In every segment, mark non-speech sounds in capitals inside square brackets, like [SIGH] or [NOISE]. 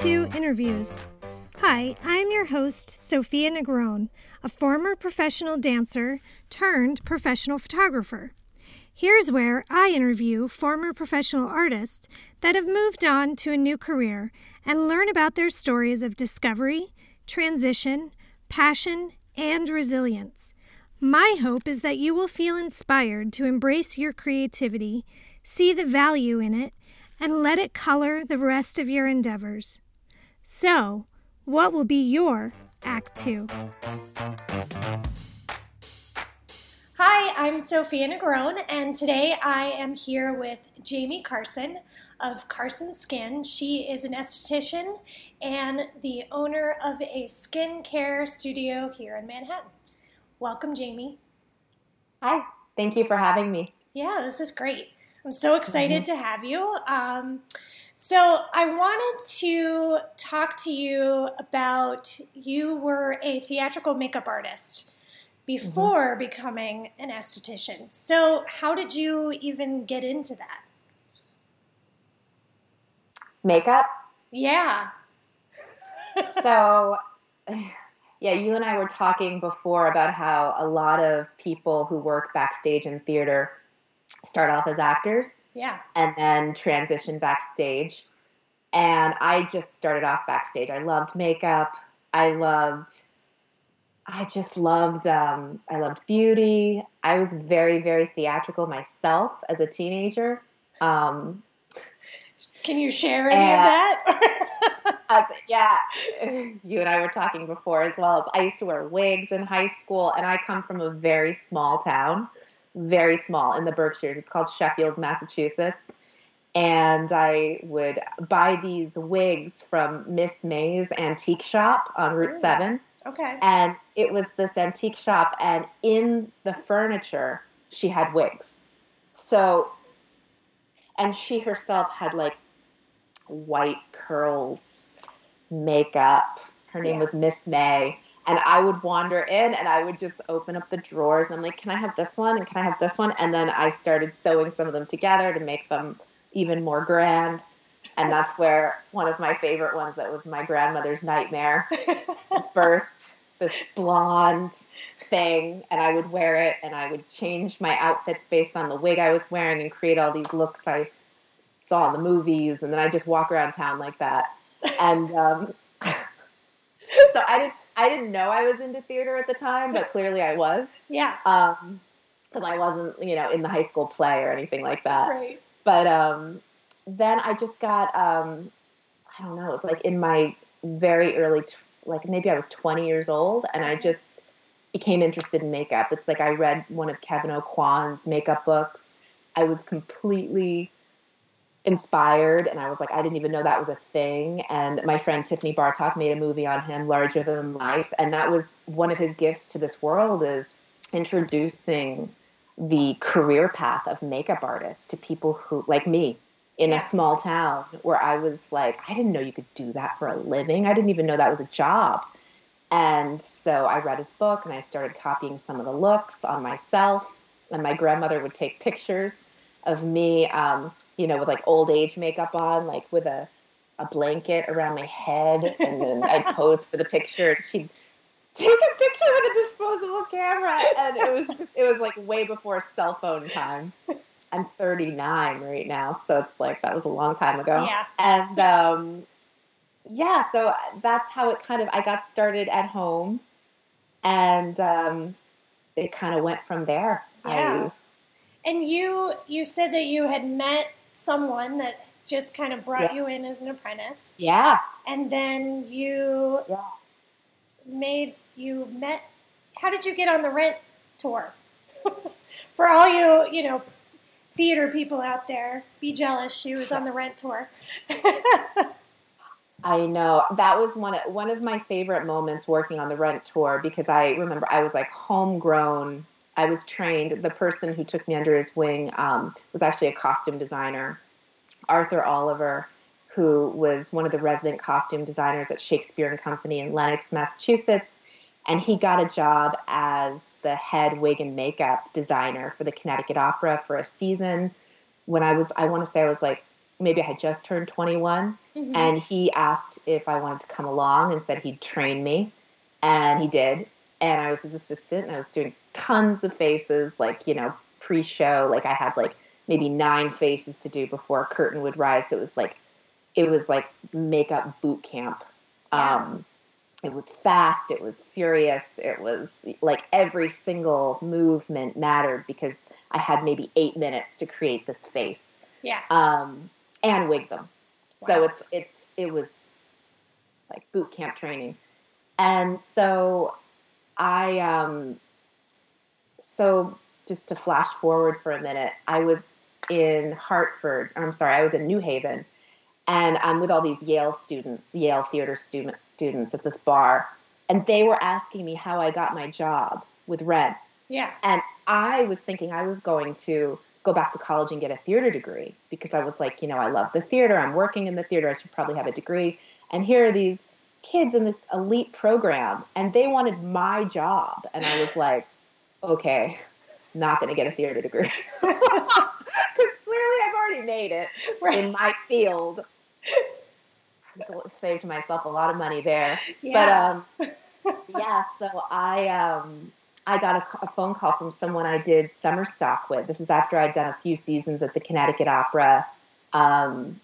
Two Interviews. Hi, I'm your host, Sophia Negron, a former professional dancer turned professional photographer. Here's where I interview former professional artists that have moved on to a new career and learn about their stories of discovery, transition, passion, and resilience. My hope is that you will feel inspired to embrace your creativity, see the value in it, and let it color the rest of your endeavors. So, what will be your Act Two? Hi, I'm Sophia Negron, and today I am here with Jamie Carson of Carson Skin. She is an esthetician and the owner of a skincare studio here in Manhattan. Welcome, Jamie. Hi, thank you for having me. Yeah, this is great. I'm so excited mm-hmm. to have you. Um, so, I wanted to talk to you about you were a theatrical makeup artist before mm-hmm. becoming an esthetician. So, how did you even get into that? Makeup? Yeah. [LAUGHS] so, [LAUGHS] yeah, you and I were talking before about how a lot of people who work backstage in theater start off as actors. Yeah. And then transition backstage. And I just started off backstage. I loved makeup. I loved I just loved um, I loved beauty. I was very very theatrical myself as a teenager. Um, Can you share any of that? [LAUGHS] uh, yeah, you and I were talking before as well. I used to wear wigs in high school, and I come from a very small town very small in the Berkshires. It's called Sheffield, Massachusetts. And I would buy these wigs from Miss May's antique shop on Route Ooh, 7. Okay. And it was this antique shop, and in the furniture, she had wigs. So, and she herself had like white curls, makeup. Her name was Miss May and I would wander in and I would just open up the drawers and I'm like, can I have this one and can I have this one? And then I started sewing some of them together to make them even more grand. And that's where one of my favorite ones that was my grandmother's nightmare birthed [LAUGHS] this blonde thing and I would wear it and I would change my outfits based on the wig I was wearing and create all these looks I saw in the movies and then I just walk around town like that. And um, [LAUGHS] so I didn't I didn't know I was into theater at the time, but clearly I was. Yeah. Um, because I wasn't, you know, in the high school play or anything like that. Right. But um, then I just got, um, I don't know, it was like in my very early, t- like maybe I was 20 years old, and I just became interested in makeup. It's like I read one of Kevyn Aucoin's makeup books. I was completely inspired and I was like, I didn't even know that was a thing. And my friend Tiffany Bartok made a movie on him, Larger Than Life. And that was one of his gifts to this world is introducing the career path of makeup artists to people who like me in a small town where I was like, I didn't know you could do that for a living. I didn't even know that was a job. And so I read his book and I started copying some of the looks on myself. And my grandmother would take pictures of me um, you know, with like old age makeup on, like with a, a blanket around my head. And then [LAUGHS] I'd pose for the picture and she'd take a picture with a disposable camera. And it was just, it was like way before cell phone time. I'm 39 right now. So it's like, that was a long time ago. Yeah. And, um, yeah, so that's how it kind of, I got started at home and, um, it kind of went from there. Yeah. I, and you you said that you had met someone that just kind of brought yeah. you in as an apprentice. Yeah. And then you yeah. made you met how did you get on the rent tour? [LAUGHS] For all you, you know, theater people out there, be jealous she was on the rent tour. [LAUGHS] I know that was one of, one of my favorite moments working on the rent tour because I remember I was like homegrown I was trained. The person who took me under his wing um, was actually a costume designer, Arthur Oliver, who was one of the resident costume designers at Shakespeare and Company in Lenox, Massachusetts. And he got a job as the head wig and makeup designer for the Connecticut Opera for a season. When I was, I want to say I was like maybe I had just turned 21, mm-hmm. and he asked if I wanted to come along and said he'd train me, and he did. And I was his assistant, and I was doing tons of faces, like you know, pre-show. Like I had like maybe nine faces to do before a curtain would rise. It was like, it was like makeup boot camp. Yeah. Um, it was fast. It was furious. It was like every single movement mattered because I had maybe eight minutes to create this face. Yeah. Um, and wig them. Wow. So it's it's it was like boot camp training, and so I um so just to flash forward for a minute, I was in Hartford. I'm sorry, I was in New Haven, and I'm with all these Yale students, Yale theater student, students at this bar, and they were asking me how I got my job with Rent. Yeah. And I was thinking I was going to go back to college and get a theater degree because I was like, you know, I love the theater. I'm working in the theater. I should probably have a degree. And here are these kids in this elite program, and they wanted my job. And I was like, okay, not going to get a theater degree. [LAUGHS] Because clearly I've already made it right. in my field. Saved myself a lot of money there. Yeah. But um, yeah, so I um, I got a, a, phone call from someone I did summer stock with. This is after I'd done a few seasons at the Connecticut Opera. Um,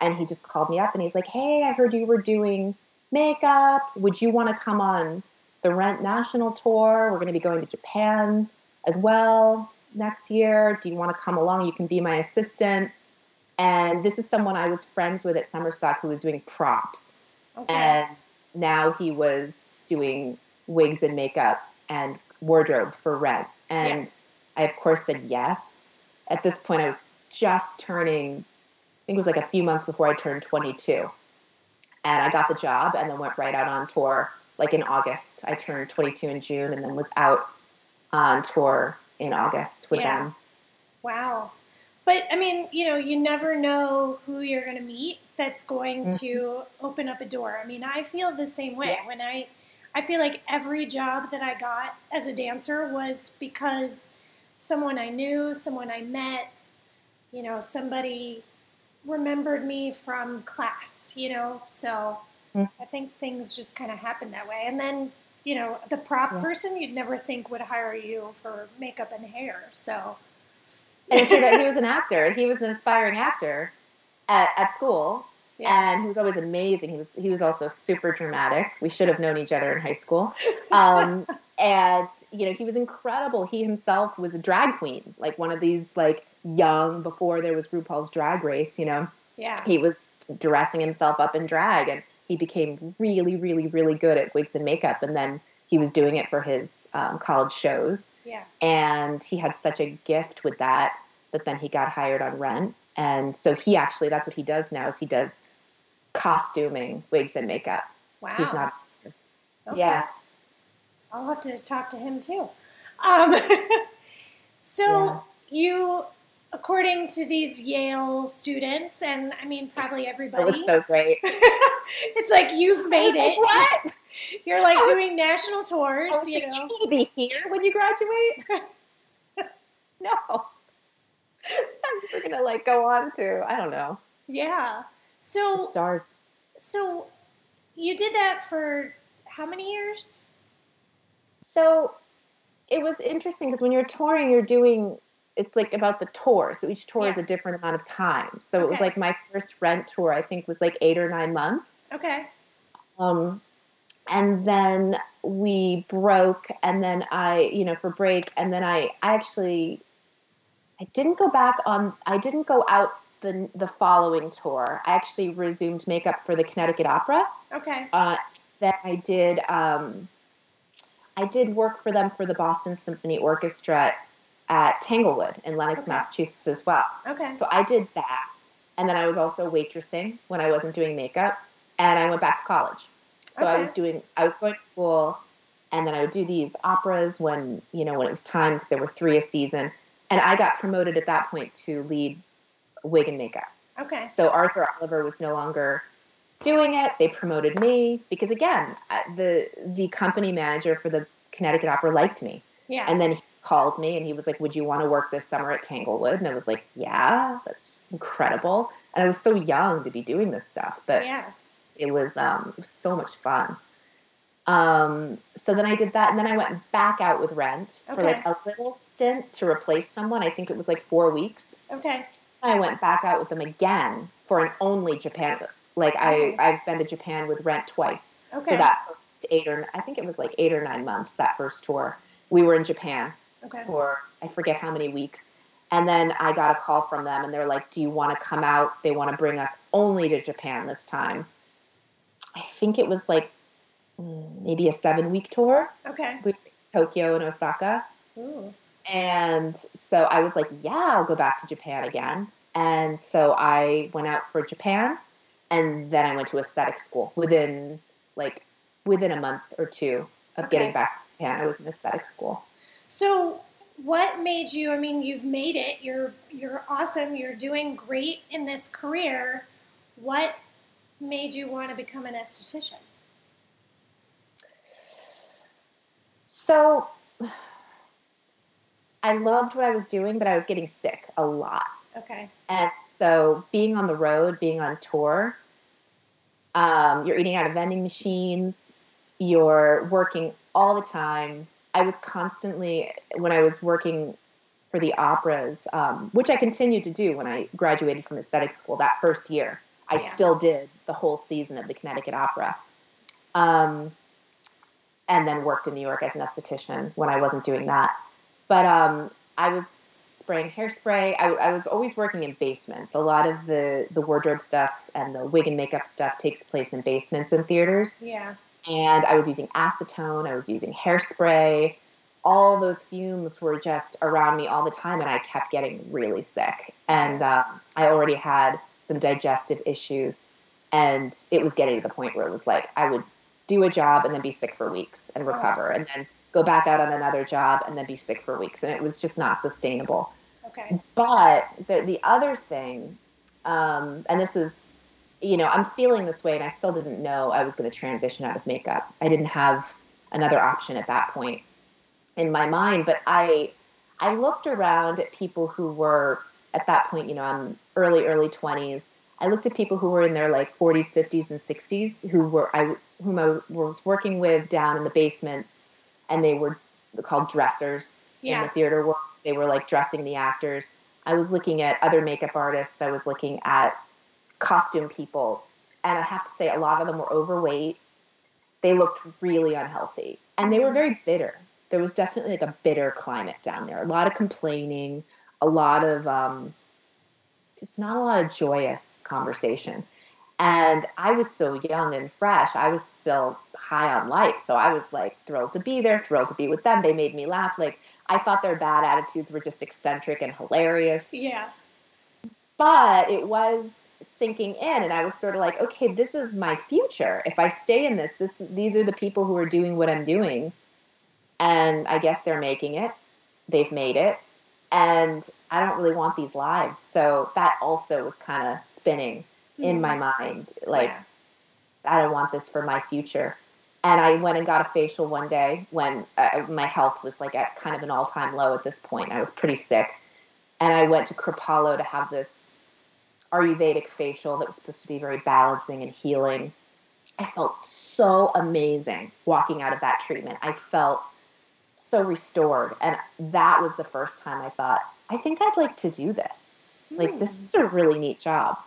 and he just called me up and he's like, Hey, I heard you were doing makeup. Would you want to come on the Rent National Tour? We're going to be going to Japan as well next year. Do you want to come along? You can be my assistant. And this is someone I was friends with at Summerstock who was doing props. Okay. And now he was doing wigs and makeup and wardrobe for rent. And yeah. I, of course, said yes. At this point, I was just turning, I think it was like a few months before I turned 22. And I got the job and then went right out on tour like in August. I turned 22 in June and then was out on tour in August with yeah. them. Wow. But I mean, you know, you never know who you're going to meet that's going mm-hmm. to open up a door. I mean, I feel the same way. Yeah. When I I feel like every job that I got as a dancer was because someone I knew, someone I met, you know, somebody remembered me from class, you know. So mm. I think things just kind of happen that way. And then, you know, the prop yeah. person you'd never think would hire you for makeup and hair. So. And it turned out he was an actor. He was an [LAUGHS] aspiring actor at, at school. Yeah. And he was always amazing. He was he was also super dramatic. We should have known each other in high school. Um, [LAUGHS] and you know, he was incredible. He himself was a drag queen, like one of these like young before there was RuPaul's Drag Race. You know, yeah. He was dressing himself up in drag, and he became really, really, really good at wigs and makeup. And then he was doing it for his um, college shows. Yeah. And he had such a gift with that that then he got hired on Rent and so he actually, that's what he does now is he does costuming, wigs and makeup. Wow. He's not. Okay. Yeah. I'll have to talk to him too. Um, [LAUGHS] so yeah. you, according to these Yale students, and I mean probably everybody, it was so great. [LAUGHS] it's like you've made it. What? [LAUGHS] You're like doing national tours. you know, you be here when you graduate. [LAUGHS] no. we're gonna like go on to I don't know. Yeah. So the stars. So you did that for how many years? So it was interesting because when you're touring, you're doing it's like about the tour. So each tour yeah. is a different amount of time. So okay. it was like my first rent tour, I think was like eight or nine months. Okay. Um, and then we broke, and then I, you know, for break, and then I, I actually I didn't go back on. I didn't go out the the following tour. I actually resumed makeup for the Connecticut Opera. Okay. Uh, then I did. Um, I did work for them for the Boston Symphony Orchestra at Tanglewood in Lenox, okay. Massachusetts as well. Okay. So I did that, and then I was also waitressing when I wasn't doing makeup, and I went back to college. So okay. I was doing. I was going to school, and then I would do these operas when you know when it was time because there were three a season and I got promoted at that point to lead wig and makeup. Okay. So Arthur Oliver was no longer doing it. They promoted me because again, the the company manager for the Connecticut Opera liked me. Yeah. And then he called me and he was like, Would you want to work this summer at Tanglewood? And I was like, Yeah, that's incredible. And I was so young to be doing this stuff, but yeah. it was um, it was so much fun. Um, so then I did that, and then I went back out with Rent for like a little stint to replace someone. I think it was like four weeks. Okay. I went back out with them again for an only Japan. Like I, I've been to Japan with Rent twice. Okay. So that first eight or I think it was like eight or nine months that first tour. We were in Japan okay. for I forget how many weeks. And then I got a call from them and they're like, Do you want to come out? They want to bring us only to Japan this time. I think it was like maybe a seven week tour. Okay. We Tokyo and Osaka. Ooh. And so I was like, Yeah, I'll go back to Japan again. And so I went out for Japan and then I went to aesthetic school within like within a month or two of Okay. getting back to Japan. I was in aesthetic school. So, what made you? I mean, you've made it. You're you're awesome. You're doing great in this career. What made you want to become an esthetician? So I loved what I was doing, but I was getting sick a lot. Okay. And so being on the road, being on tour, um, you're eating out of vending machines, you're working all the time. I was constantly, when I was working for the operas, um, which I continued to do when I graduated from aesthetic school that first year. I Yeah. still did the whole season of the Connecticut Opera. Um, and then worked in New York as an esthetician when I wasn't doing that. But um, I was spraying hairspray. I, I was always working in basements. A lot of the, the wardrobe stuff and the wig and makeup stuff takes place in basements in theaters Yeah. And I was using acetone, I was using hairspray. All those fumes were just around me all the time, and I kept getting really sick. And um, I already had some digestive issues, and it was getting to the point where it was like I would do a job and then be sick for weeks and recover, and then go back out on another job and then be sick for weeks, and it was just not sustainable. Okay. But the the other thing, um, and this is, you know, I'm feeling this way, and I still didn't know I was going to transition out of makeup. I didn't have another option at that point in my mind. But I, I looked around at people who were at that point, you know, I'm early early 20s. I looked at people who were in their like 40s, 50s, and 60s who were I whom I was working with down in the basements, and they were called dressers in the theater world. They were like dressing the actors. I was looking at other makeup artists. I was looking at costume people. And I have to say, a lot of them were overweight. They looked really unhealthy. And they were very bitter. There was definitely like a bitter climate down there. A lot of complaining, a lot of um, just not a lot of joyous conversation. And I was so young and fresh. I was still high on life. So I was like thrilled to be there, thrilled to be with them. They made me laugh. Like I thought their bad attitudes were just eccentric and hilarious. Yeah. But it was sinking in and I was sort of like, okay, this is my future. If I stay in this, this these are the people who are doing what I'm doing. And I guess they're making it. They've made it. And I don't really want these lives. So that also was kind of spinning in my mind. Like, Yeah. I don't want this for my future. And I went and got a facial one day when uh, my health was like at kind of an all time low at this point. I was pretty sick. And I went to Kripalu to have this Ayurvedic facial that was supposed to be very balancing and healing. I felt so amazing walking out of that treatment. I felt so restored. And that was the first time I thought, I think I'd like to do this. Like, this is a really neat job.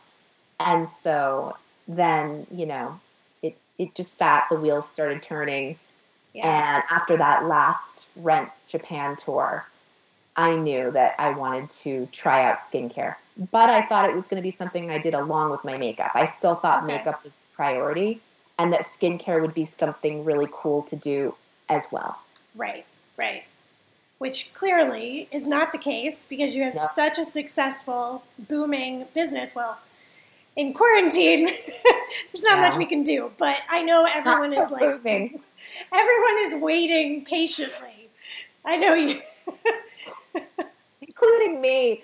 And so then, you know, it, it just sat, the wheels started turning. Yeah. And after that last Rent Japan tour, I knew that I wanted to try out skincare. But I thought it was going to be something I did along with my makeup. I still thought Okay. makeup was the priority and that skincare would be something really cool to do as well. Right, right. Which clearly is not the case because you have No. such a successful, booming business. Well, in quarantine, [LAUGHS] there's not much we can do, but I know everyone is like, moving. [LAUGHS] everyone is waiting patiently. I know you. [LAUGHS] including me.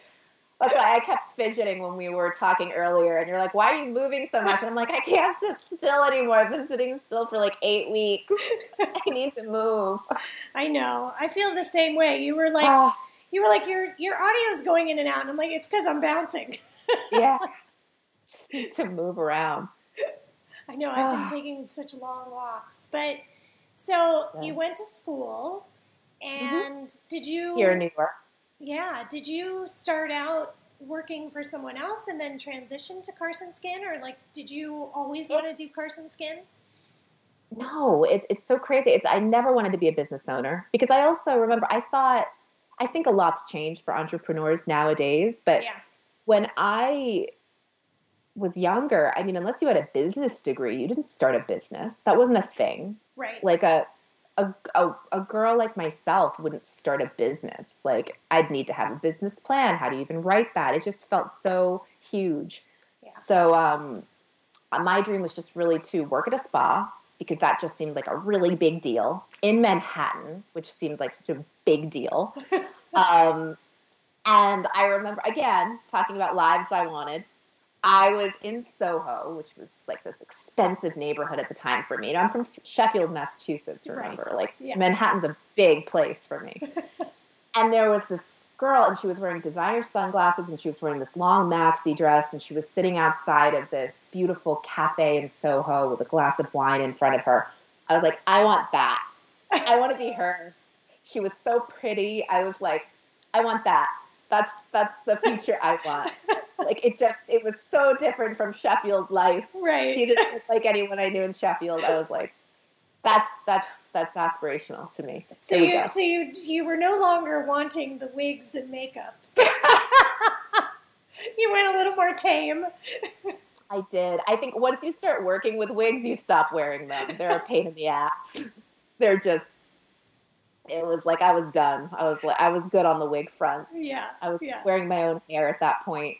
That's why I kept fidgeting when we were talking earlier. And you're like, why are you moving so much? And I'm like, I can't sit still anymore. I've been sitting still for like eight weeks. I [LAUGHS] need to move. I know. I feel the same way. You were like, oh. you were like, your your audio is going in and out. And I'm like, it's because I'm bouncing. [LAUGHS] yeah. Just need to move around. I know. I've been taking such long walks. But so yeah. you went to school mm-hmm. and mm-hmm. did you. Here in New York. Yeah. Did you start out working for someone else and then transition to Carson Skin, or like, did you always want to do Carson Skin? No, it's it's so crazy. It's I never wanted to be a business owner because I also remember I thought I think a lot's changed for entrepreneurs nowadays, but yeah. when I was younger, I mean, unless you had a business degree, you didn't start a business. That wasn't a thing. Right. Like a a, a, a, girl like myself wouldn't start a business. Like, I'd need to have a business plan. How do you even write that? It just felt so huge. Yeah. So, um, my dream was just really to work at a spa because that just seemed like a really big deal in Manhattan, which seemed like such a big deal. [LAUGHS] um, and I remember, again, talking about lives I wanted. I was in Soho, which was like this expensive neighborhood at the time for me. I'm from Sheffield, Massachusetts, remember? Right. Like yeah. Manhattan's a big place for me. [LAUGHS] and there was this girl, and she was wearing designer sunglasses, and she was wearing this long maxi dress, and she was sitting outside of this beautiful cafe in Soho with a glass of wine in front of her. I was like, I want that. I want to be her. She was so pretty. I was like, I want that. That's that's the future I want. [LAUGHS] like it just it was so different from Sheffield life. Right. She didn't look like anyone I knew in Sheffield. I was like, that's that's that's aspirational to me. So you so you you were no longer wanting the wigs and makeup. [LAUGHS] you went a little more tame. I did. I think once you start working with wigs, you stop wearing them. They're a pain in the ass. They're just it was like I was done. I was like I was good on the wig front. Yeah. I was yeah. wearing my own hair at that point.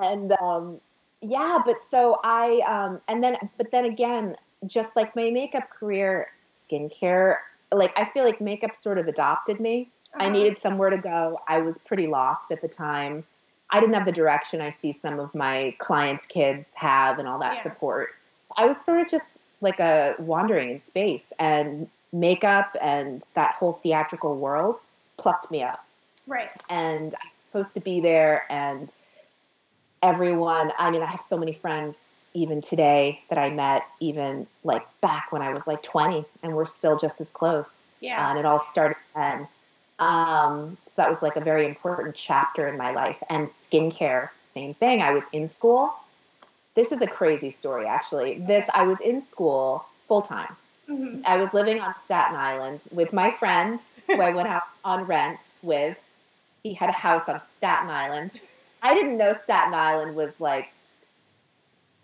And um yeah, but so I um and then but then again, just like my makeup career, skincare, like I feel like makeup sort of adopted me. Uh-huh. I needed somewhere to go. I was pretty lost at the time. I didn't have the direction I see some of my clients' kids have and all that yeah. support. I was sort of just like a wandering in space and makeup and that whole theatrical world plucked me up. Right. And I'm supposed to be there and everyone, I mean, I have so many friends even today that I met, even like back when I was like 20, and we're still just as close. Yeah. Uh, and it all started then. Um, so that was like a very important chapter in my life. And skincare, same thing. I was in school. This is a crazy story, actually. This, I was in school full time. Mm-hmm. I was living on Staten Island with my friend who I went out [LAUGHS] on rent with. He had a house on Staten Island. I didn't know Staten Island was like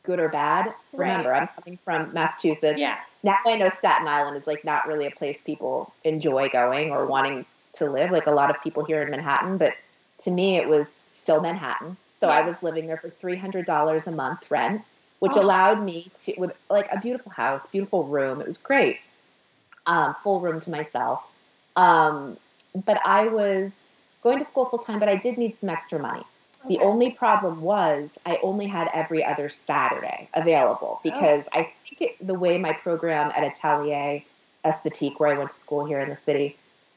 good or bad. Right. Remember, I'm coming from Massachusetts. Yeah. Now I know Staten Island is like not really a place people enjoy going or wanting to live, like a lot of people here in Manhattan. But to me, it was still Manhattan. So yeah. I was living there for $300 a month rent which oh. allowed me to with like a beautiful house, beautiful room. It was great, um, full room to myself. Um, but I was going to school full time, but I did need some extra money. The only problem was I only had every other Saturday available oh. because oh. I think it, the way my program at Atelier Esthétique, where I went to school here in the city,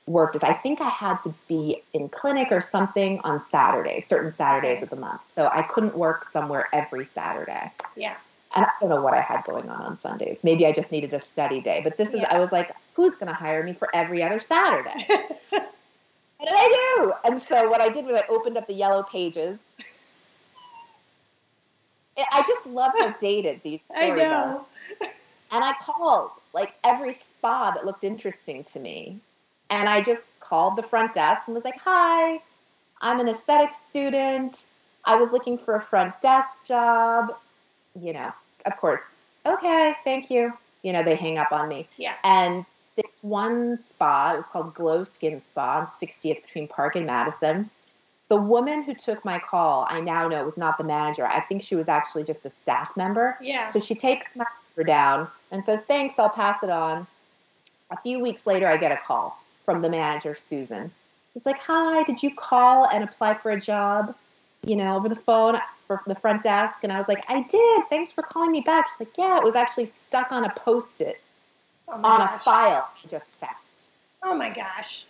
worked is I think I had to be in clinic or something on Saturdays, certain Saturdays of the month. So I couldn't work somewhere every Saturday. Yeah. And I don't know what I had going on on Sundays. Maybe I just needed a study day. But this is, yeah. I was like, who's going to hire me for every other Saturday? [LAUGHS] and I do. And so what I did was I opened up the yellow pages. I just love how dated these [LAUGHS] stories I know. Are. And I called like every spa that looked interesting to me and I just called the front desk and was like, Hi, I'm an aesthetic student. I was looking for a front desk job. You know, of course, okay, thank you. You know, they hang up on me. Yeah. And this one spa, it was called Glow Skin Spa on 60th between Park and Madison. The woman who took my call, I now know it was not the manager. I think she was actually just a staff member. Yeah. So she takes my number down and says, Thanks, I'll pass it on. A few weeks later, I get a call from the manager, Susan. He's like, Hi, did you call and apply for a job? you know, over the phone for the front desk. And I was like, I did. Thanks for calling me back. She's like, yeah, it was actually stuck on a post it Oh on a file I just found. Oh my gosh.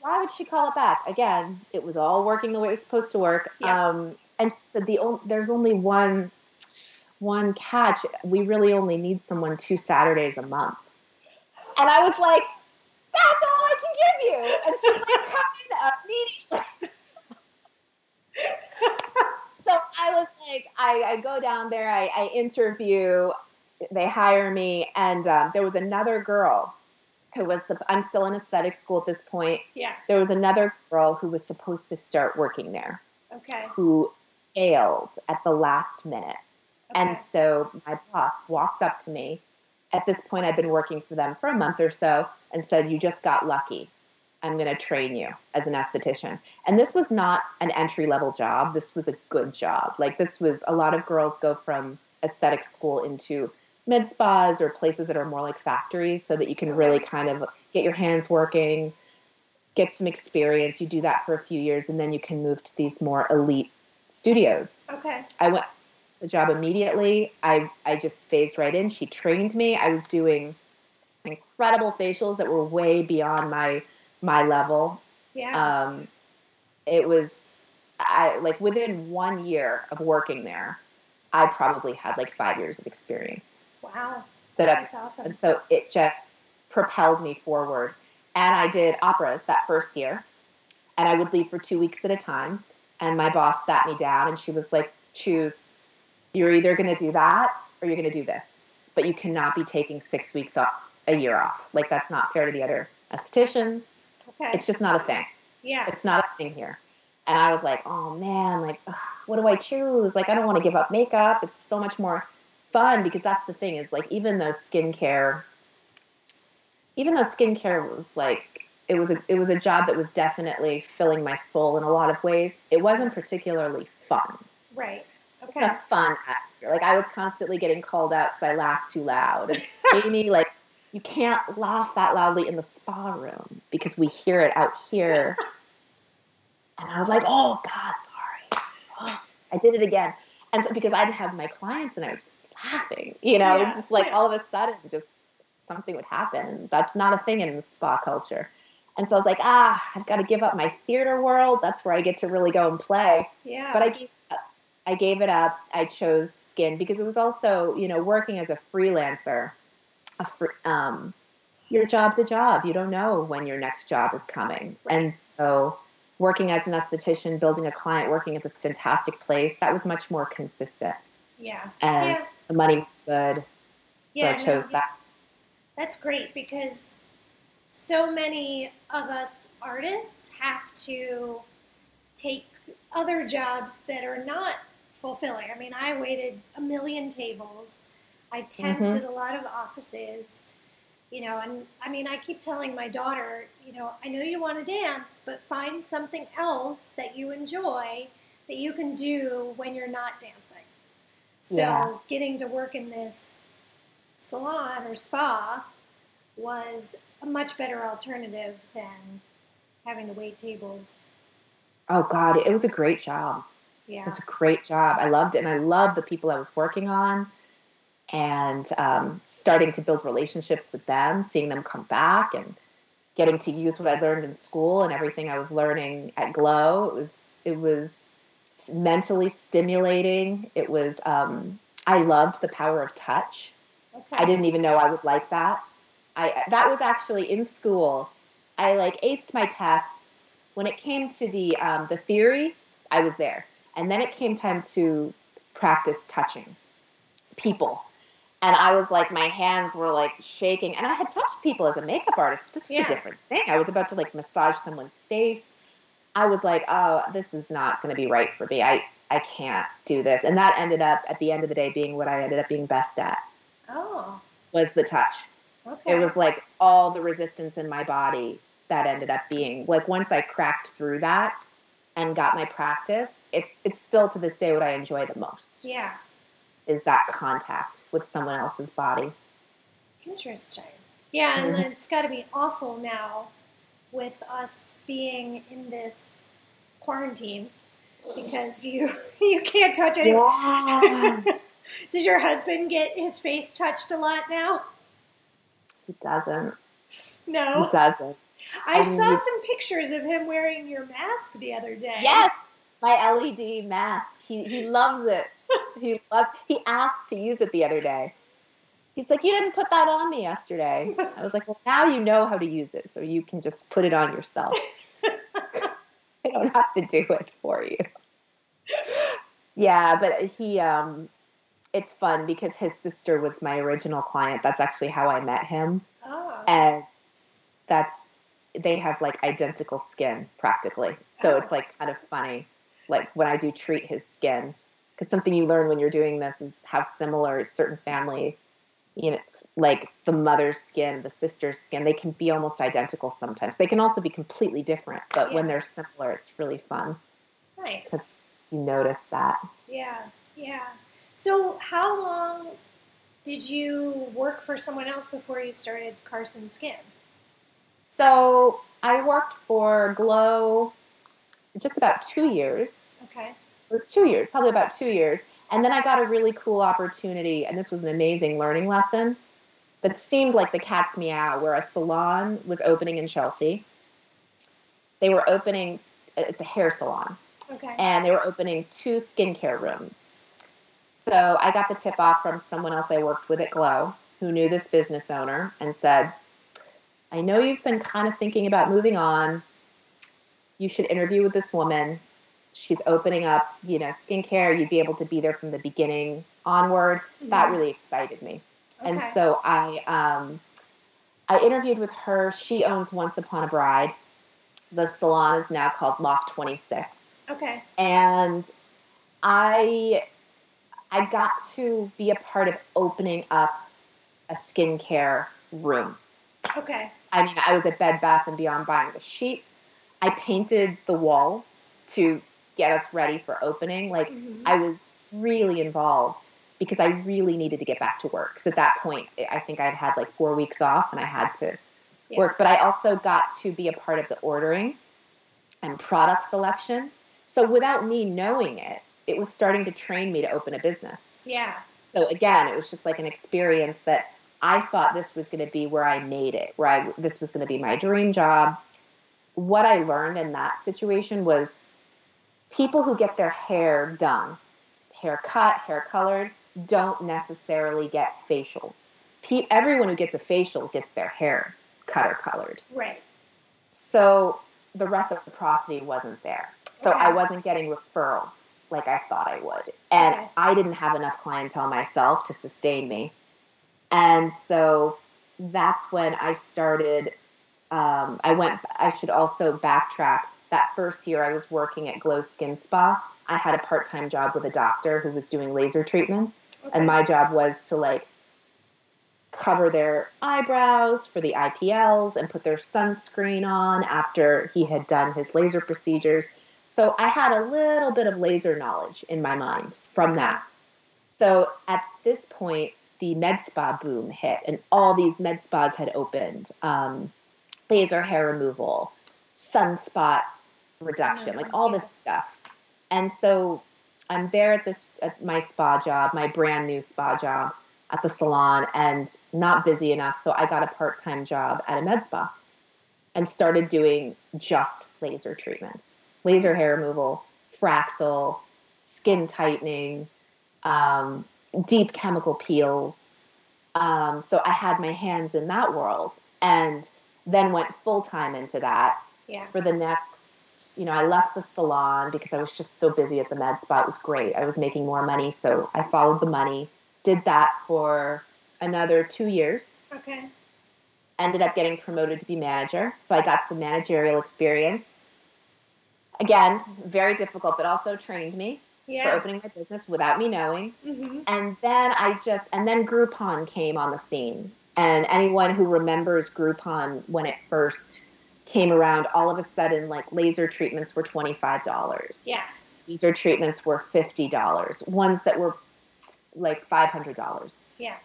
Why would she call it back? Again, it was all working the way it was supposed to work. Yeah. Um, and she the there's only one one catch. We really only need someone two Saturdays a month. And I was like, that's all I can give you. And she's like, [LAUGHS] come in immediately. [LAUGHS] so I was like, I, I go down there, I, I interview, they hire me, and um, there was another girl who was, I'm still in aesthetic school at this point. Yeah. There was another girl who was supposed to start working there Okay. who failed at the last minute. And so my boss walked up to me. At this point, I'd been working for them for a month or so and said, You just got lucky. I'm going to train you as an esthetician. And this was not an entry level job. This was a good job. Like, this was a lot of girls go from aesthetic school into med spas or places that are more like factories so that you can really kind of get your hands working, get some experience. You do that for a few years and then you can move to these more elite studios. Okay. I went the job immediately. I I just phased right in. She trained me. I was doing incredible facials that were way beyond my my level. Yeah. Um, it was I like within one year of working there, I probably had like five years of experience. Wow. That I, That's awesome. and so it just propelled me forward. And I did operas that first year, and I would leave for two weeks at a time. And my boss sat me down, and she was like, "Choose. You're either going to do that, or you're going to do this. But you cannot be taking six weeks off, a year off. Like that's not fair to the other estheticians. Okay. It's just not a thing. yeah. It's not a thing here." And I was like, "Oh man, like, ugh, what do I choose? Like, I don't want to give up makeup. It's so much more fun because that's the thing is like, even though skincare." even though skincare was like it was a it was a job that was definitely filling my soul in a lot of ways. It wasn't particularly fun. right. Okay. a fun atmosphere. Like I was constantly getting called out because I laughed too loud. And [LAUGHS] Amy, like you can't laugh that loudly in the spa room because we hear it out here. [LAUGHS] And I was like, oh God, sorry. Oh, [GASPS] I did it again. And so because I'd have my clients and I was laughing, you know, Yeah, just like all of a sudden, just something would happen. That's not a thing in the spa culture. And so I was like, ah, I've got to give up my theater world. That's where I get to really go and play. Yeah. But I gave up. I gave it up. I chose skin because it was also, you know, working as a freelancer, a um, you're job to job. You don't know when your next job is coming. And so working as an esthetician, building a client, working at this fantastic place, that was much more consistent. yeah. And Yeah. The money was good. So Yeah. I no, chose that. That's great because so many of us artists have to take other jobs that are not fulfilling. I mean, I waited a million tables. I temped mm-hmm. at a lot of offices, you know, and I mean, I keep telling my daughter, you know, I know you want to dance, but find something else that you enjoy that you can do when you're not dancing. So, Yeah. getting to work in this salon or spa was a much better alternative than having to wait tables. Oh God, it was a great job. Yeah. It's a great job. I loved it, and I loved the people I was working on, and um, starting to build relationships with them, seeing them come back, and getting to use what I learned in school and everything I was learning at Glow. It was it was mentally stimulating. It was. Um, I loved the power of touch. Okay. I didn't even know I would like that. I that was actually in school. I like aced my tests. When it came to the um, the theory, I was there, and then it came time to practice touching people, and I was like, my hands were like shaking, and I had touched people as a makeup artist. This is Yeah. a different thing. I was about to like massage someone's face. I was like, oh, this is not going to be right for me. I I can't do this, and that ended up at the end of the day being what I ended up being best at Oh, was the touch. okay. It was like all the resistance in my body that ended up being like once I cracked through that and got my practice, it's it's still to this day what I enjoy the most yeah, is that contact with someone else's body. interesting. Yeah, and Mhm. it's got to be awful now with us being in this quarantine. because you [LAUGHS] you can't touch anyone. Yeah. [LAUGHS] Does your husband get his face touched a lot now? he doesn't. No. He doesn't. [LAUGHS] I And saw some pictures of him wearing your mask the other day. Yes, my LED mask. He he loves it. He loves. He asked to use it the other day. He's like, "You didn't put that on me yesterday." I was like, "Well, now you know how to use it, so you can just put it on yourself. [LAUGHS] I don't have to do it for you." Yeah, but he um it's fun because his sister was my original client. That's actually how I met him. Oh. And that's they have like identical skin practically. So Oh. it's like kind of funny like when I do treat his skin because something you learn when you're doing this is how similar certain family you know like the mother's skin, the sister's skin, they can be almost identical sometimes. They can also be completely different, but when they're similar, it's really fun nice. because you notice that. Yeah, yeah. So, how long did you work for someone else before you started Carson Skin? So I worked for Glow just about two years, Okay. or two years, probably about two years. And then I got a really cool opportunity, and this was an amazing learning lesson that seemed like the cat's meow, where a salon was opening in Chelsea. They were opening, it's a hair salon, Okay. and they were opening two skincare rooms. So I got the tip off from someone else I worked with at Glow who knew this business owner and said, I know you've been kind of thinking about moving on. You should interview with this woman. She's opening up, you know, skincare. You'd be able to be there from the beginning onward. That really excited me. And so I um, I interviewed with her. She owns Once Upon a Bride. The salon is now called Loft 26 Okay. and I I got to be a part of opening up a skincare room. Okay. I mean, I was at Bed Bath and Beyond buying the sheets. I painted the walls to get us ready for opening. Like Mhm. I was really involved because I really needed to get back to work. Because at that point, I think I'd had like four weeks off and I had to Yeah. work. But I also got to be a part of the ordering and product selection. So without me knowing it, it was starting to train me to open a business. Yeah. So again, it was just like an experience that I thought this was going to be where I made it, where I this was going to be my dream job. What I learned in that situation was people who get their hair done, hair cut, hair colored, don't necessarily get facials. Pe- everyone who gets a facial gets their hair cut or colored. Right. So the reciprocity wasn't there. So Okay. I wasn't getting referrals like I thought I would. And Okay. I didn't have enough clientele myself to sustain me. And so that's when I started. Um, I went, I should also backtrack. That first year I was working at Glow Skin Spa, I had a part time job with a doctor who was doing laser treatments. Okay. And my job was to like cover their eyebrows for the IPLs and put their sunscreen on after he had done his laser procedures. So I had a little bit of laser knowledge in my mind from that. So at this point, the med spa boom hit, and all these med spas had opened um, laser hair removal, sunspot reduction, like all this stuff. And so I'm there at this at my spa job, my brand new spa job at the salon, and not busy enough. So I got a part time job at a med spa and started doing just laser treatments, laser hair removal, Fraxel, skin tightening, um, deep chemical peels. Um, so I had my hands in that world, and then went full time into that Yeah. for the next you know i left the salon because i was just so busy at the med spa. It was great. I was making more money so i followed the money. Did that for another two years. Okay. ended up getting promoted to be manager so i got some managerial experience. Again very difficult but also trained me for opening my business without me knowing. Hmm and then I just and then Groupon came on the scene. And anyone who remembers Groupon when it first came around, all of a sudden like laser treatments were twenty five dollars. Yes. Laser treatments were fifty dollars. Ones that were like five hundred dollars Yeah.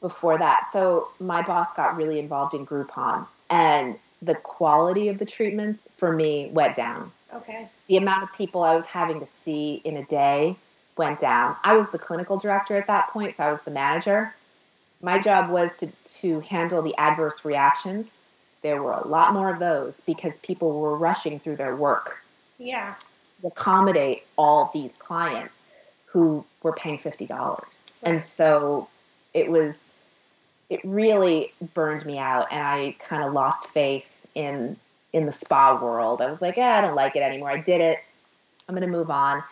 before that. So my boss got really involved in Groupon and the quality of the treatments for me went down. Okay. The amount of people I was having to see in a day went down. I was the clinical director at that point, so I was the manager. My job was to, to handle the adverse reactions. There were a lot more of those because people were rushing through their work Yeah. to accommodate all these clients who were paying $50. And so it was, it really burned me out and I kind of lost faith in in the spa world. I was like, eh, I don't like it anymore. I did it. I'm going to move on.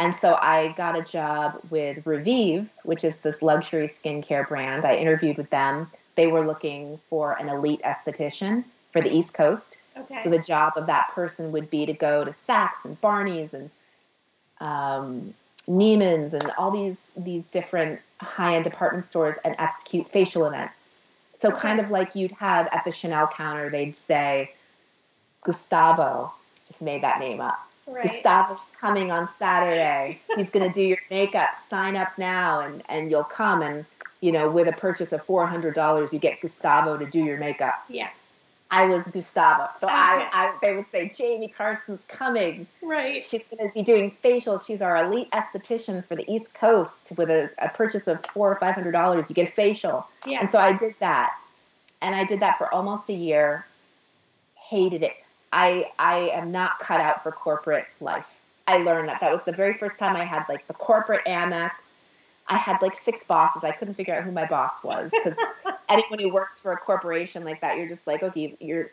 And so I got a job with Revive, which is this luxury skincare brand. I interviewed with them. They were looking for an elite esthetician for the East Coast. Okay. So the job of that person would be to go to Saks and Barney's and um, Neiman's and all these these different high end department stores and execute facial events. So Okay. kind of like you'd have at the Chanel counter, they'd say, Gustavo, just made that name up. right. Gustavo's coming on Saturday. He's going to do your makeup. Sign up now, and and you'll come. And you know, with a purchase of four hundred dollars, you get Gustavo to do your makeup. Yeah. I was Gustavo, so I, I they would say Jamie Carson's coming. Right. She's going to be doing facials. She's our elite esthetician for the East Coast. With a, a purchase of four or five hundred dollars, you get a facial. Yeah. And so I did that. And I did that for almost a year. Hated it. I I am not cut out for corporate life. I learned that. That was the very first time I had like the corporate Amex. I had like six bosses. I couldn't figure out who my boss was because [LAUGHS] anyone who works for a corporation like that, you're just like, okay, you're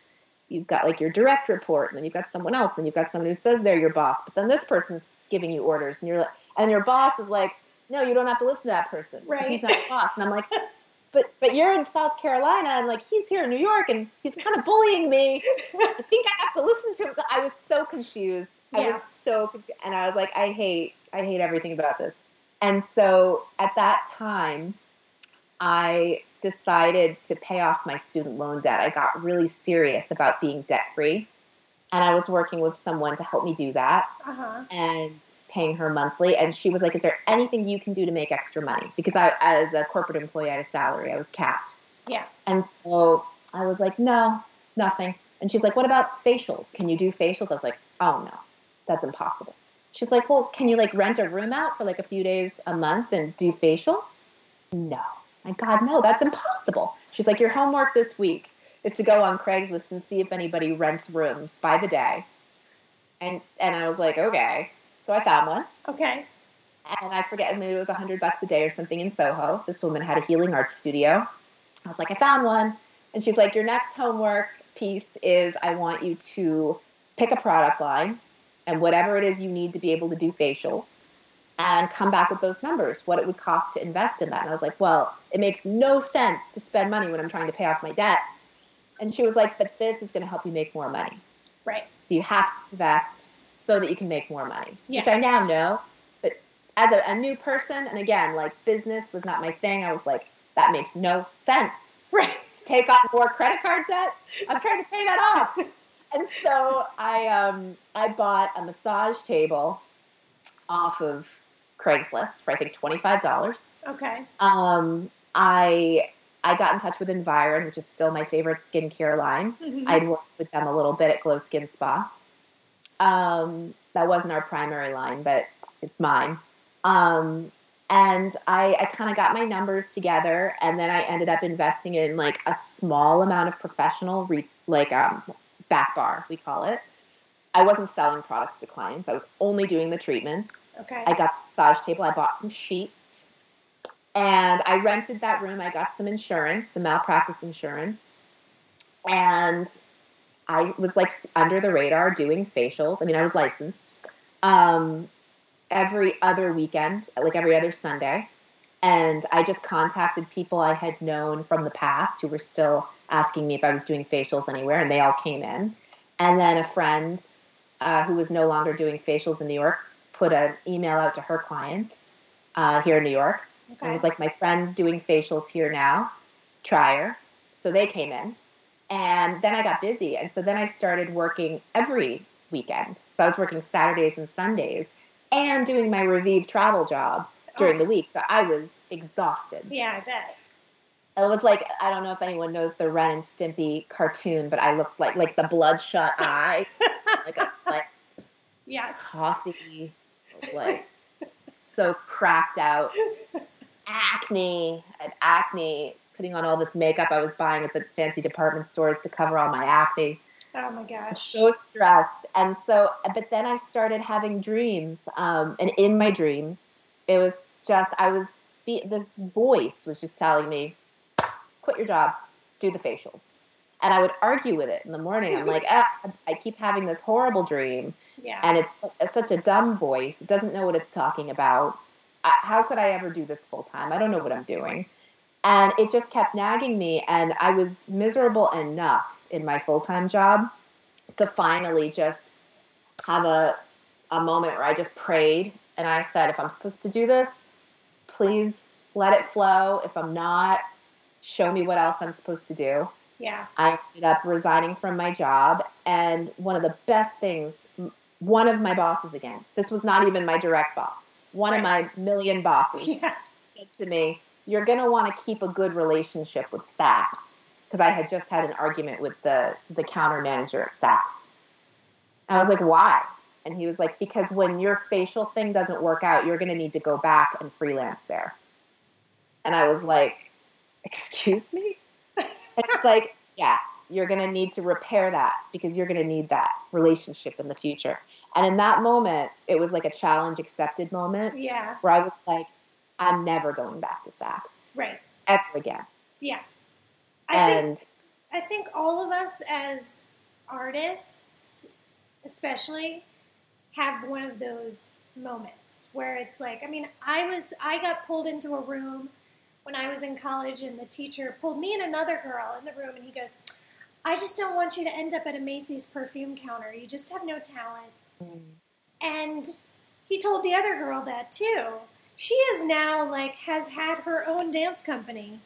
you've got like your direct report, and then you've got someone else, and you've got someone who says they're your boss, but then this person's giving you orders, and you're like, and your boss is like, no, you don't have to listen to that person. Right. He's not your boss. And I'm like, [LAUGHS] but but you're in South Carolina, and like he's here in New York, and he's kind of bullying me. I [LAUGHS] think I have to listen to him. I was so confused. Yeah. I was so confused, and I was like, I hate, I hate everything about this. And so at that time, I decided to pay off my student loan debt. I got really serious about being debt free, and I was working with someone to help me do that Uh huh. and paying her monthly. And she was like, "Is there anything you can do to make extra money?" Because I, as a corporate employee, I had a salary. I was capped. Yeah. And so I was like, "No, nothing." And she's like, "What about facials? Can you do facials?" I was like, "Oh no, that's impossible." She's like, "Well, can you like rent a room out for like a few days a month and do facials?" No. My God, no, that's impossible. She's like, "Your homework this week is to go on Craigslist and see if anybody rents rooms by the day." And and I was like, "Okay." So I found one Okay. and I forget maybe it was a hundred bucks a day or something in Soho. This woman had a healing arts studio. I was like, I found one, and she's like, your next homework piece is I want you to pick a product line and whatever it is you need to be able to do facials, and come back with those numbers, what it would cost to invest in that. And I was like, well, it makes no sense to spend money when I'm trying to pay off my debt. And she was like, but this is going to help you make more money. Right. So you have to invest so that you can make more money, Yeah. which I now know. But as a, a new person, and again, like business was not my thing, I was like, that makes no sense. [LAUGHS] Right. To take on more credit card debt, I'm trying to pay that off. [LAUGHS] And so I um, I bought a massage table off of Craigslist for I think twenty five dollars. Okay. Um, I I got in touch with Environ, which is still my favorite skincare line. Mhm. I'd worked with them a little bit at Glow Skin Spa. Um, that wasn't our primary line, but it's mine. Um, and I, I kind of got my numbers together, and then I ended up investing in like a small amount of professional, re- like um, back bar, we call it. I wasn't selling products to clients. I was only doing the treatments. okay. I got the massage table. I bought some sheets, and I rented that room. I got some insurance, some malpractice insurance, and I was like under the radar doing facials. I mean, I was licensed um, every other weekend, like every other Sunday, and I just contacted people I had known from the past who were still asking me if I was doing facials anywhere, and they all came in. And then a friend uh, who was no longer doing facials in New York put an email out to her clients uh, here in New York. okay. It was like, my friend's doing facials here now. Try her. So they came in. And then I got busy. And so then I started working every weekend. So I was working Saturdays and Sundays and doing my Revive travel job during the week. So I was exhausted. yeah, I bet. It was like I don't know if anyone knows the Ren and Stimpy cartoon, but I looked like like the bloodshot [LAUGHS] eye, like a, like Yes. Coffee, like so cracked out. Acne, and acne, putting on all this makeup I was buying at the fancy department stores to cover all my acne. Oh my gosh. So stressed. And so, but then I started having dreams. Um, and in my dreams, it was just, I was, this voice was just telling me, quit your job, do the facials. And I would argue with it in the morning. I'm like, ah, I keep having this horrible dream. Yeah. And it's, it's such a dumb voice. It doesn't know what it's talking about. I, how could I ever do this full time? I don't know what I'm doing. And it just kept nagging me. And I was miserable enough in my full time job to finally just have a, a moment where I just prayed and I said, if I'm supposed to do this, please let it flow. If I'm not, show me what else I'm supposed to do. Yeah. I ended up resigning from my job. And one of the best things, one of my bosses again, this was not even my direct boss, one right. of my million bosses [LAUGHS] yeah. said to me, You're going to want to keep a good relationship with Saks. Because I had just had an argument with the, the counter manager at Saks. And I was like, Why? And he was like, Because when your facial thing doesn't work out, you're going to need to go back and freelance there. And I was like, Excuse me? it's like, yeah, you're going to need to repair that because you're going to need that relationship in the future. And in that moment, it was like a challenge accepted moment. Yeah. Where I was like, I'm never going back to Saks. Right. Ever again. Yeah. I and think, I think all of us as artists, especially, have one of those moments where it's like, I mean, I was, I got pulled into a room when I was in college, and the teacher pulled me and another girl in the room, and he goes, I just don't want you to end up at a Macy's perfume counter. You just have no talent. Mm. And he told the other girl that too. She is now like has had her own dance company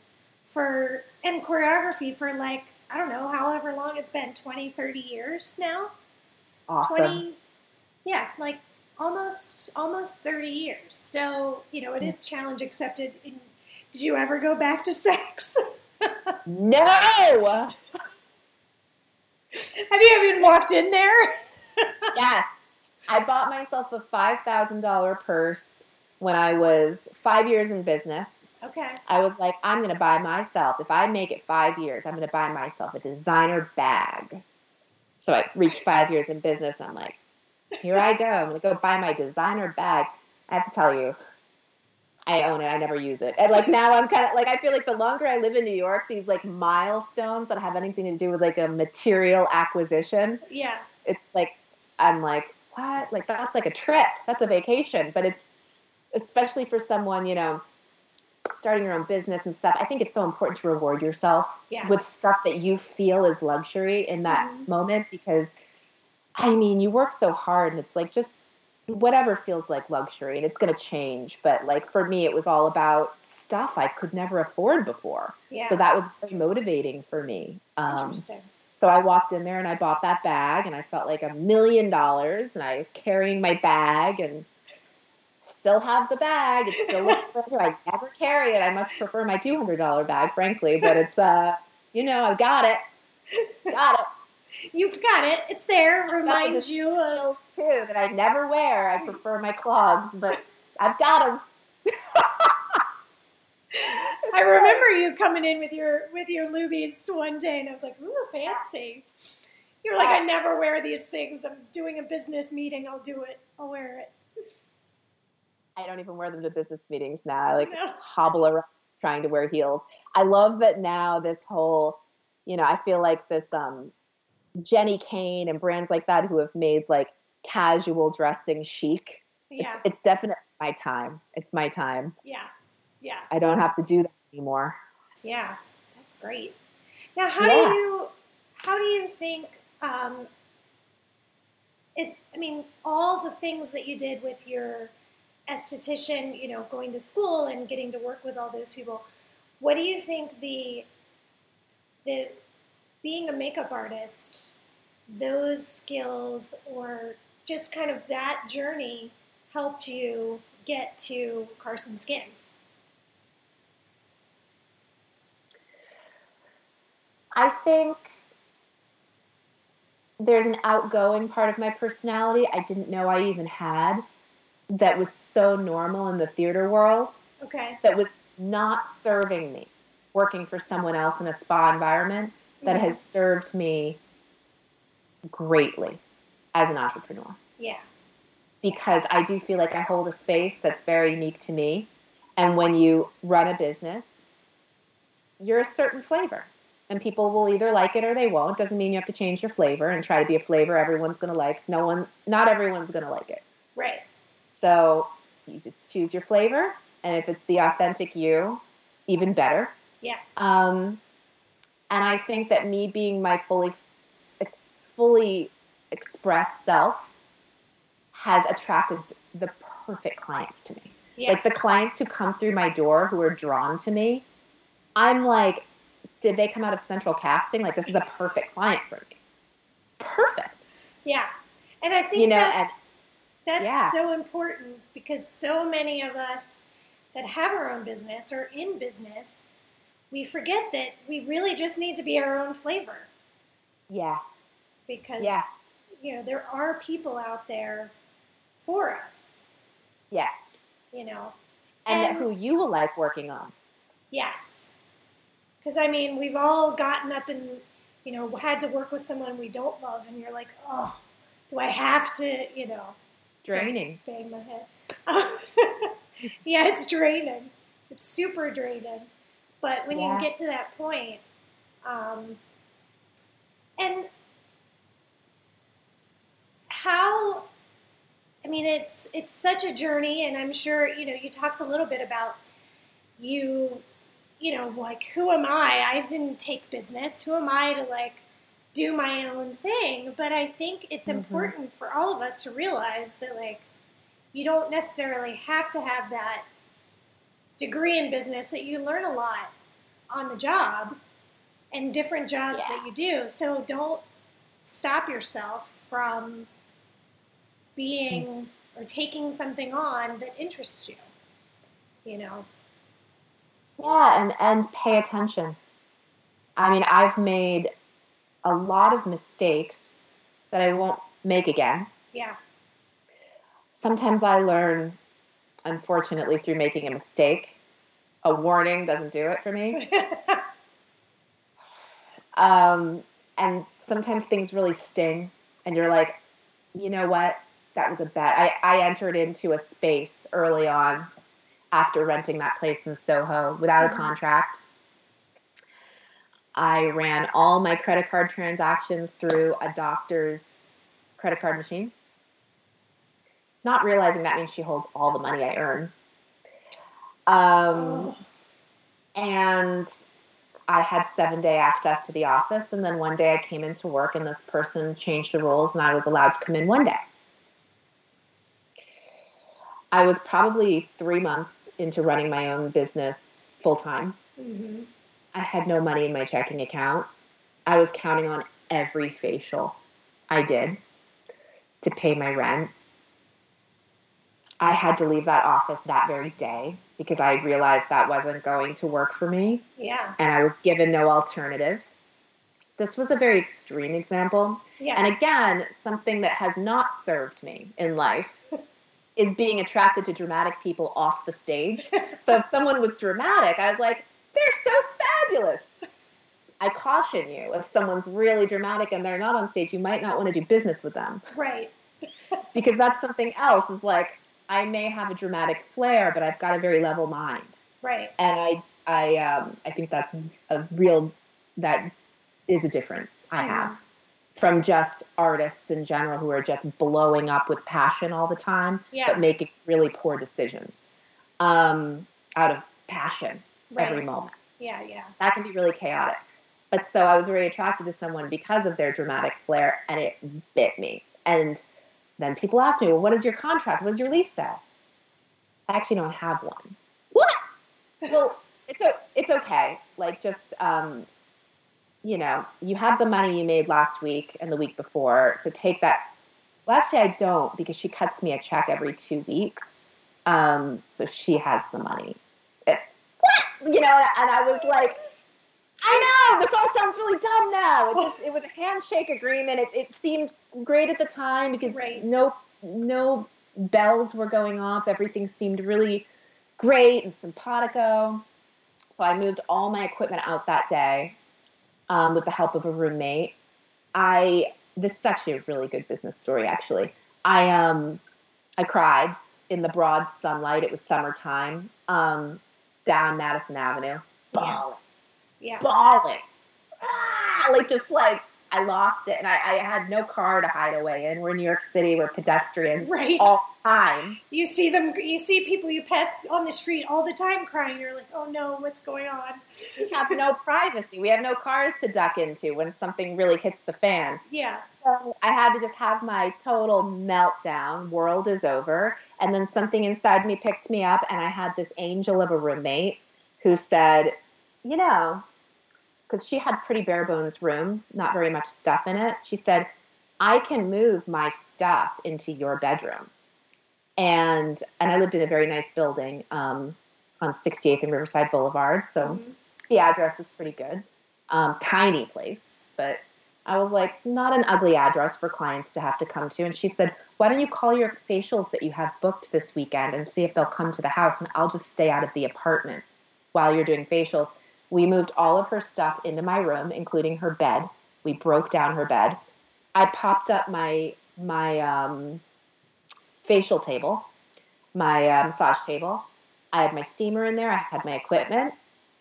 for and choreography for like I don't know, however long it's been, 20, 30 years now. Awesome. 20 Yeah, like almost almost 30 years. So, you know, it is challenge accepted in did you ever go back to Saks? no. Have you even walked in there? yes. I bought myself a $5,000 purse when I was five years in business. Okay. I was like, I'm going to buy myself, if I make it five years, I'm going to buy myself a designer bag. So I reached five years in business. I'm like, here I go. I'm going to go buy my designer bag. I have to tell you, I own it. I never use it. And like now I'm kind of like I feel like the longer I live in New York, these like milestones that have anything to do with like a material acquisition. Yeah. It's like I'm like, what? Like that's like a trip. That's a vacation. But it's especially for someone, you know, starting your own business and stuff. I think it's so important to reward yourself yes. with stuff that you feel is luxury in that mm-hmm. moment because I mean, you work so hard and it's like just whatever feels like luxury and it's going to change but like for me it was all about stuff i could never afford before. Yeah. so that was very motivating for me um, Interesting. so i walked in there and i bought that bag and i felt like a million dollars and i was carrying my bag and still have the bag. It still looks good. I never carry it. I much prefer my $200 bag frankly but it's uh you know i've got it. Got it You've got it. It's there. Reminds you of too that I never wear. I prefer my clogs, but I've got them. I remember [LAUGHS] you coming in with your with your Loubies one day, and I was like, "Ooh, fancy." You're like, "I never wear these things. I'm doing a business meeting. I'll do it. I'll wear it." I don't even wear them to business meetings now. I like No. hobble around trying to wear heels. I love that now. This whole, you know, I feel like this um Jenni Kayne and brands like that who have made like casual dressing chic. Yeah. It's, it's definitely my time. It's my time. Yeah. Yeah. I don't have to do that anymore. Yeah. That's great. Now, how Yeah. do you how do you think um, it? I mean, all the things that you did with your esthetician, you know, going to school and getting to work with all those people. What do you think the the being a makeup artist, those skills or just kind of that journey helped you get to Carson Skin? I think there's an outgoing part of my personality I didn't know I even had that was so normal in the theater world Okay. that was not serving me working for someone else in a spa environment that has served me greatly as an entrepreneur Yeah. because I do feel like I hold a space that's very unique to me. And when you run a business, you're a certain flavor. And people will either like it or they won't. Doesn't mean you have to change your flavor and try to be a flavor everyone's going to like. No one, not everyone's going to like it. Right. So you just choose your flavor, and if it's the authentic you, even better. Yeah. Um, and I think that me being my fully, ex- fully expressed self has attracted the perfect clients to me. Yeah. Like the clients who come through my door who are drawn to me, I'm like, did they come out of central casting? Like this is a perfect client for me. Perfect. yeah. And I think You know, that's that's yeah. so important because so many of us that have our own business or in business, we forget that we really just need to be our own flavor Yeah. because Yeah. you know there are people out there for us. Yes. You know. And, And- who you will like working on. Yes. Because I mean, we've all gotten up and you know had to work with someone we don't love, and you're like, oh, do I have to? You know, Draining. bang my head. [LAUGHS] yeah, it's draining. It's super draining. But when Yeah. you get to that point, um, and how, I mean, it's it's such a journey, and I'm sure you know you talked a little bit about you, you know, like who am I? I didn't take business. Who am I to like do my own thing? But I think it's Mhm. important for all of us to realize that like you don't necessarily have to have that degree in business that you learn a lot on the job and different jobs Yeah. that you do. So don't stop yourself from being hmm. or taking something on that interests you. You know? Yeah, and and pay attention. I mean, I've made a lot of mistakes that I won't make again. Yeah. Sometimes I learn, unfortunately, through making a mistake. A warning doesn't do it for me. [LAUGHS] Um, and sometimes things really sting, and you're like, you know what? That was a bad. I, I entered into a space early on after renting that place in Soho without a Mhm. contract. I ran all my credit card transactions through a doctor's credit card machine, not realizing that means she holds all the money I earn. Um, and I had seven day access to the office. And then one day I came into work and this person changed the rules and I was allowed to come in one day. I was probably three months into running my own business full time. mhm. I had no money in my checking account. I was counting on every facial I did to pay my rent. I had to leave that office that very day because I realized that wasn't going to work for me Yeah. and I was given no alternative. This was a very extreme example. Yes. And again, something that has not served me in life [LAUGHS] is being attracted to dramatic people off the stage. [LAUGHS] So if someone was dramatic, I was like, they're so fabulous. I caution you if someone's really dramatic and they're not on stage, you might not want to do business with them right. [LAUGHS] because that's something else. Is like, I may have a dramatic flair, but I've got a very level mind Right. and I I um I think that's a real that is a difference I have from just artists in general who are just blowing up with passion all the time Yeah. but making really poor decisions um out of passion Right. every moment Yeah. Yeah. that can be really chaotic but so I was very attracted to someone because of their dramatic flair and it bit me and then people ask me well what is your contract? What does your lease say? I actually don't have one. What? Well it's o- it's okay. Like just um you know you have the money you made last week and the week before so take that. Well actually i don't because she cuts me a check every two weeks um so she has the money. It- what? You know and i was like I know this all sounds really dumb now. It just it was a handshake agreement. It, it seemed great at the time because Right. no no bells were going off. Everything seemed really great and simpatico. So I moved all my equipment out that day um, with the help of a roommate. I this is actually a really good business story. Actually, I um I cried in the broad sunlight. It was summertime um, down Madison Avenue, bawling, Yeah. Bawling, ah, like just like I lost it, and I, I had no car to hide away in. We're in New York City. We're pedestrians Right. all the time. You see them. You see people you pass on the street all the time crying. You're like, oh no, what's going on? We have no privacy. We have no cars to duck into when something really hits the fan. Yeah. So I had to just have my total meltdown. World is over. And then something inside me picked me up, and I had this angel of a roommate who said, You know, because she had pretty bare bones room, not very much stuff in it. She said, I can move my stuff into your bedroom. And and I lived in a very nice building um, on 68th and Riverside Boulevard. So Mhm. the address is pretty good. Um, tiny place, but I was like, not an ugly address for clients to have to come to. And she said, why don't you call your facials that you have booked this weekend and see if they'll come to the house and I'll just stay out of the apartment while you're doing facials. We moved all of her stuff into my room, including her bed. We broke down her bed. I popped up my my um, facial table, my uh, massage table. I had my steamer in there. I had my equipment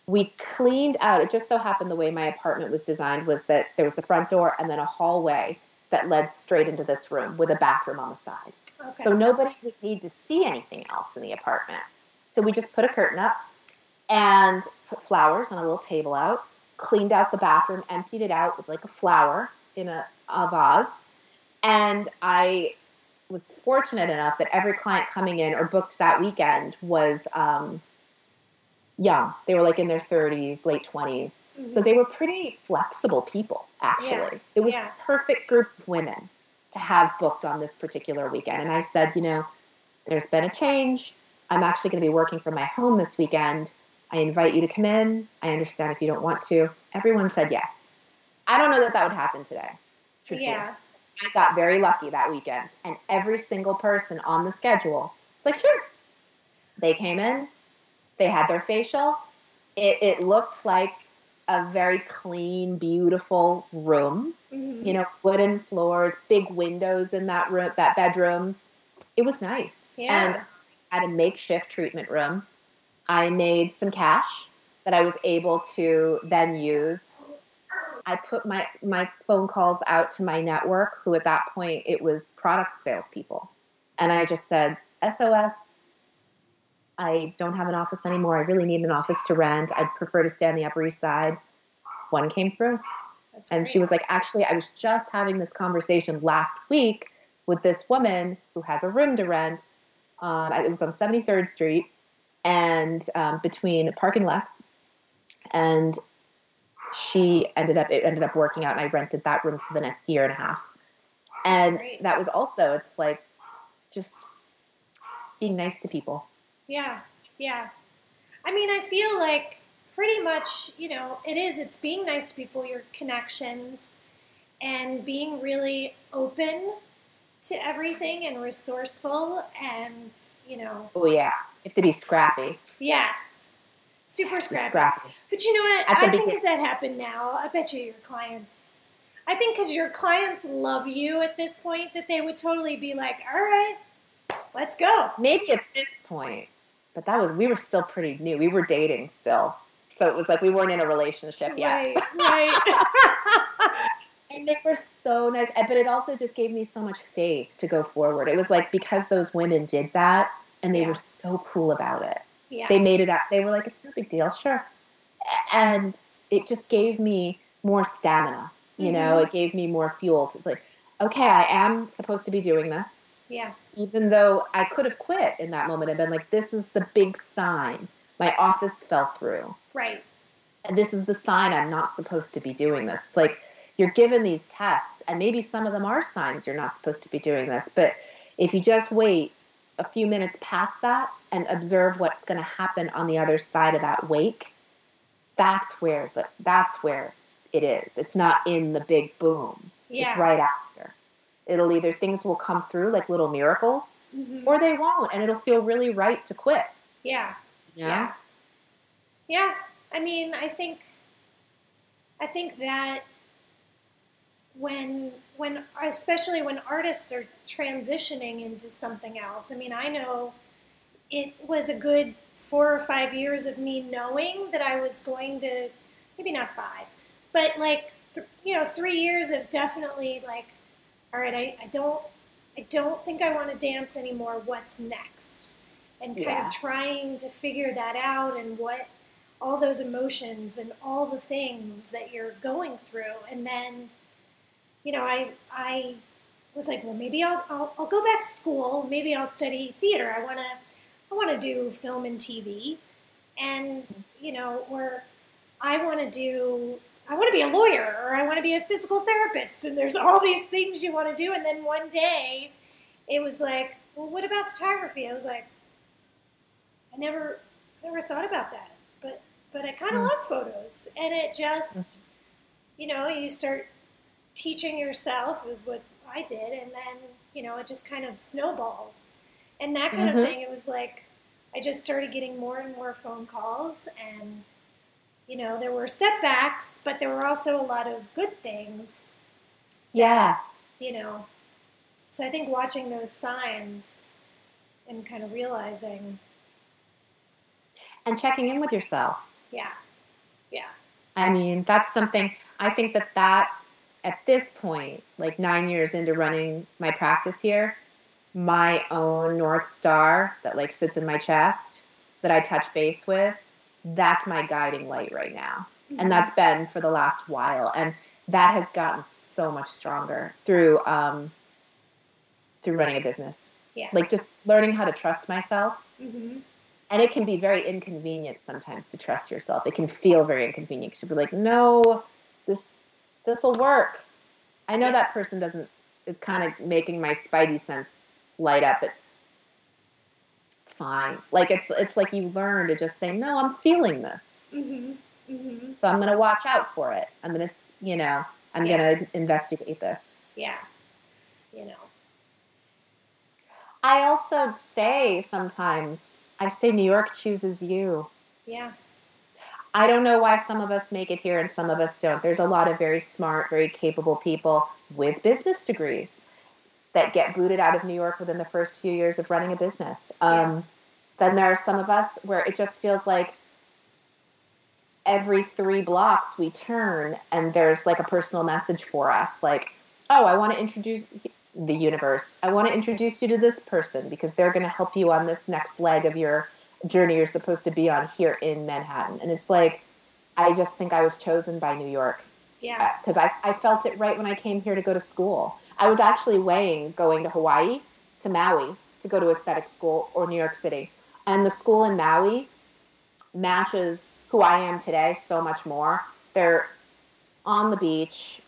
we cleaned out it just so happened the way my apartment was designed was that there was the front door and then a hallway that led straight into this room with a bathroom on the side Okay. so nobody would need to see anything else in the apartment so we just put a curtain up and put flowers on a little table out cleaned out the bathroom emptied it out with like a flower in a, a vase and i was fortunate enough that every client coming in or booked that weekend was um, young. They were like in their 30s, late 20s. So Mhm. they were pretty flexible people, actually. Yeah. It was Yeah. a perfect group of women to have booked on this particular weekend. And I said, you know, there's been a change. I'm actually going to be working from my home this weekend. I invite you to come in. I understand if you don't want to. Everyone said yes. I don't know that that would happen today. yeah. I got very lucky that weekend, and every single person on the schedule was like, sure. They came in, they had their facial. It, it looked like a very clean, beautiful room. Mhm. You know, wooden floors, big windows in that room, that bedroom. It was nice, Yeah. and I had a makeshift treatment room. I made some cash that I was able to then use I put my my phone calls out to my network, who at that point it was product salespeople, and I just said, "SOS, I don't have an office anymore. I really need an office to rent. I'd prefer to stay on the Upper East Side." One came through, That's and great. she was like, "Actually, I was just having this conversation last week with this woman who has a room to rent. On it was on 73rd Street, and um, between Park and Lex, and she ended up it ended up working out and I rented that room for the next year and a half. And that was also it's like just being nice to people. Yeah, yeah. I mean, I feel like pretty much, you know, it is. It's being nice to people, your connections, and being really open to everything and resourceful, and you know, Oh yeah. You have to be scrappy. yes, super scrappy. scrappy. But you know what? I think if that happened now, I bet you your clients. I think because your clients love you at this point, that they would totally be like, "All right, let's go." Maybe at this point. But that was we were still pretty new. We were dating still. So it was like we weren't in a relationship yet. Right, right. [LAUGHS] And they were so nice. But it also just gave me so much faith to go forward. It was like because those women did that and they Yeah. were so cool about it. yeah. They made it up. They were like, it's no big deal, sure. And it just gave me more stamina. You know, Mhm. it gave me more fuel. It's like, okay, I am supposed to be doing this. yeah. Even though I could have quit in that moment and been like, this is the big sign. My office fell through. Right. And this is the sign I'm not supposed to be doing this. Like, you're given these tests, and maybe some of them are signs you're not supposed to be doing this. But if you just wait a few minutes past that and observe what's going to happen on the other side of that wake, that's where the that's where it is. It's not in the big boom. Yeah. It's right after. It'll either things will come through like little miracles Mhm. or they won't and it'll feel really right to quit. Yeah. Know? Yeah. Yeah. I mean, I think I think that when when especially when artists are transitioning into something else. I mean, I know it was a good 4 or 5 years of me knowing that I was going to maybe not 5, but like th- you know, 3 years of definitely like all right, I, I don't I don't think I want to dance anymore. What's next? And kind Yeah. of trying to figure that out and what all those emotions and all the things that you're going through. And then, you know, I I was like, well, maybe I'll I'll, I'll go back to school. Maybe I'll study theater. I want to I want to do film and TV, and you know, or I want to do I want to be a lawyer or I want to be a physical therapist. And there's all these things you want to do. And then one day, it was like, well, what about photography? I was like, I never never thought about that, but but I kind of Mm. like photos, and it just, you know, you start teaching yourself is what I did, and then you know it just kind of snowballs, and that kind Mhm. of thing. It was like I just started getting more and more phone calls, and you know there were setbacks, but there were also a lot of good things, Yeah. you know. So I think watching those signs and kind of realizing, And checking in with yourself. yeah, yeah. I mean, that's something I think that that at this point, like nine years into running my practice here, my own North Star that like sits in my chest that I touch base with, that's my guiding light right now. And that's been for the last while. And that has gotten so much stronger through um, through running a business. Yeah. Like just learning how to trust myself hmm and it can be very inconvenient sometimes to trust yourself. It can feel very inconvenient because you'll be like, no, this this will work. I know that person doesn't is kind of making my spidey sense light up, but it's fine. Like it's it's like you learn to just say, no, I'm feeling this, hmm hmm so I'm gonna watch out for it. I'm gonna, you know, I'm Yeah. gonna investigate this. Yeah. You know. I also say sometimes, I say New York chooses you. Yeah. I don't know why some of us make it here and some of us don't. There's a lot of very smart, very capable people with business degrees that get booted out of New York within the first few years of running a business. Um, Then there are some of us where it just feels like every three blocks we turn and there's like a personal message for us like, oh, I want to introduce the universe. I want to introduce you to this person because they're going to help you on this next leg of your journey you're supposed to be on here in Manhattan. And it's like, I just think I was chosen by New York Yeah. because I, I felt it right when I came here to go to school. I was actually weighing going to Hawaii, to Maui, to go to aesthetic school or New York City. And the school in Maui matches who I am today so much more. They're on the beach,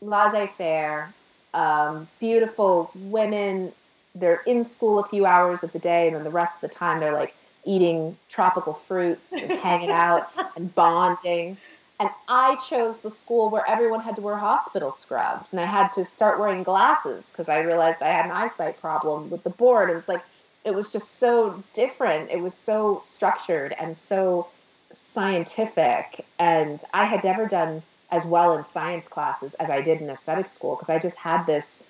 laissez faire, um, beautiful women. They're in school a few hours of the day, and then the rest of the time they're like eating tropical fruits and hanging out [LAUGHS] and bonding. And I chose the school where everyone had to wear hospital scrubs, and I had to start wearing glasses because I realized I had an eyesight problem with the board. And it's like, it was just so different. It was so structured and so scientific. And I had never done as well in science classes as I did in aesthetic school because I just had this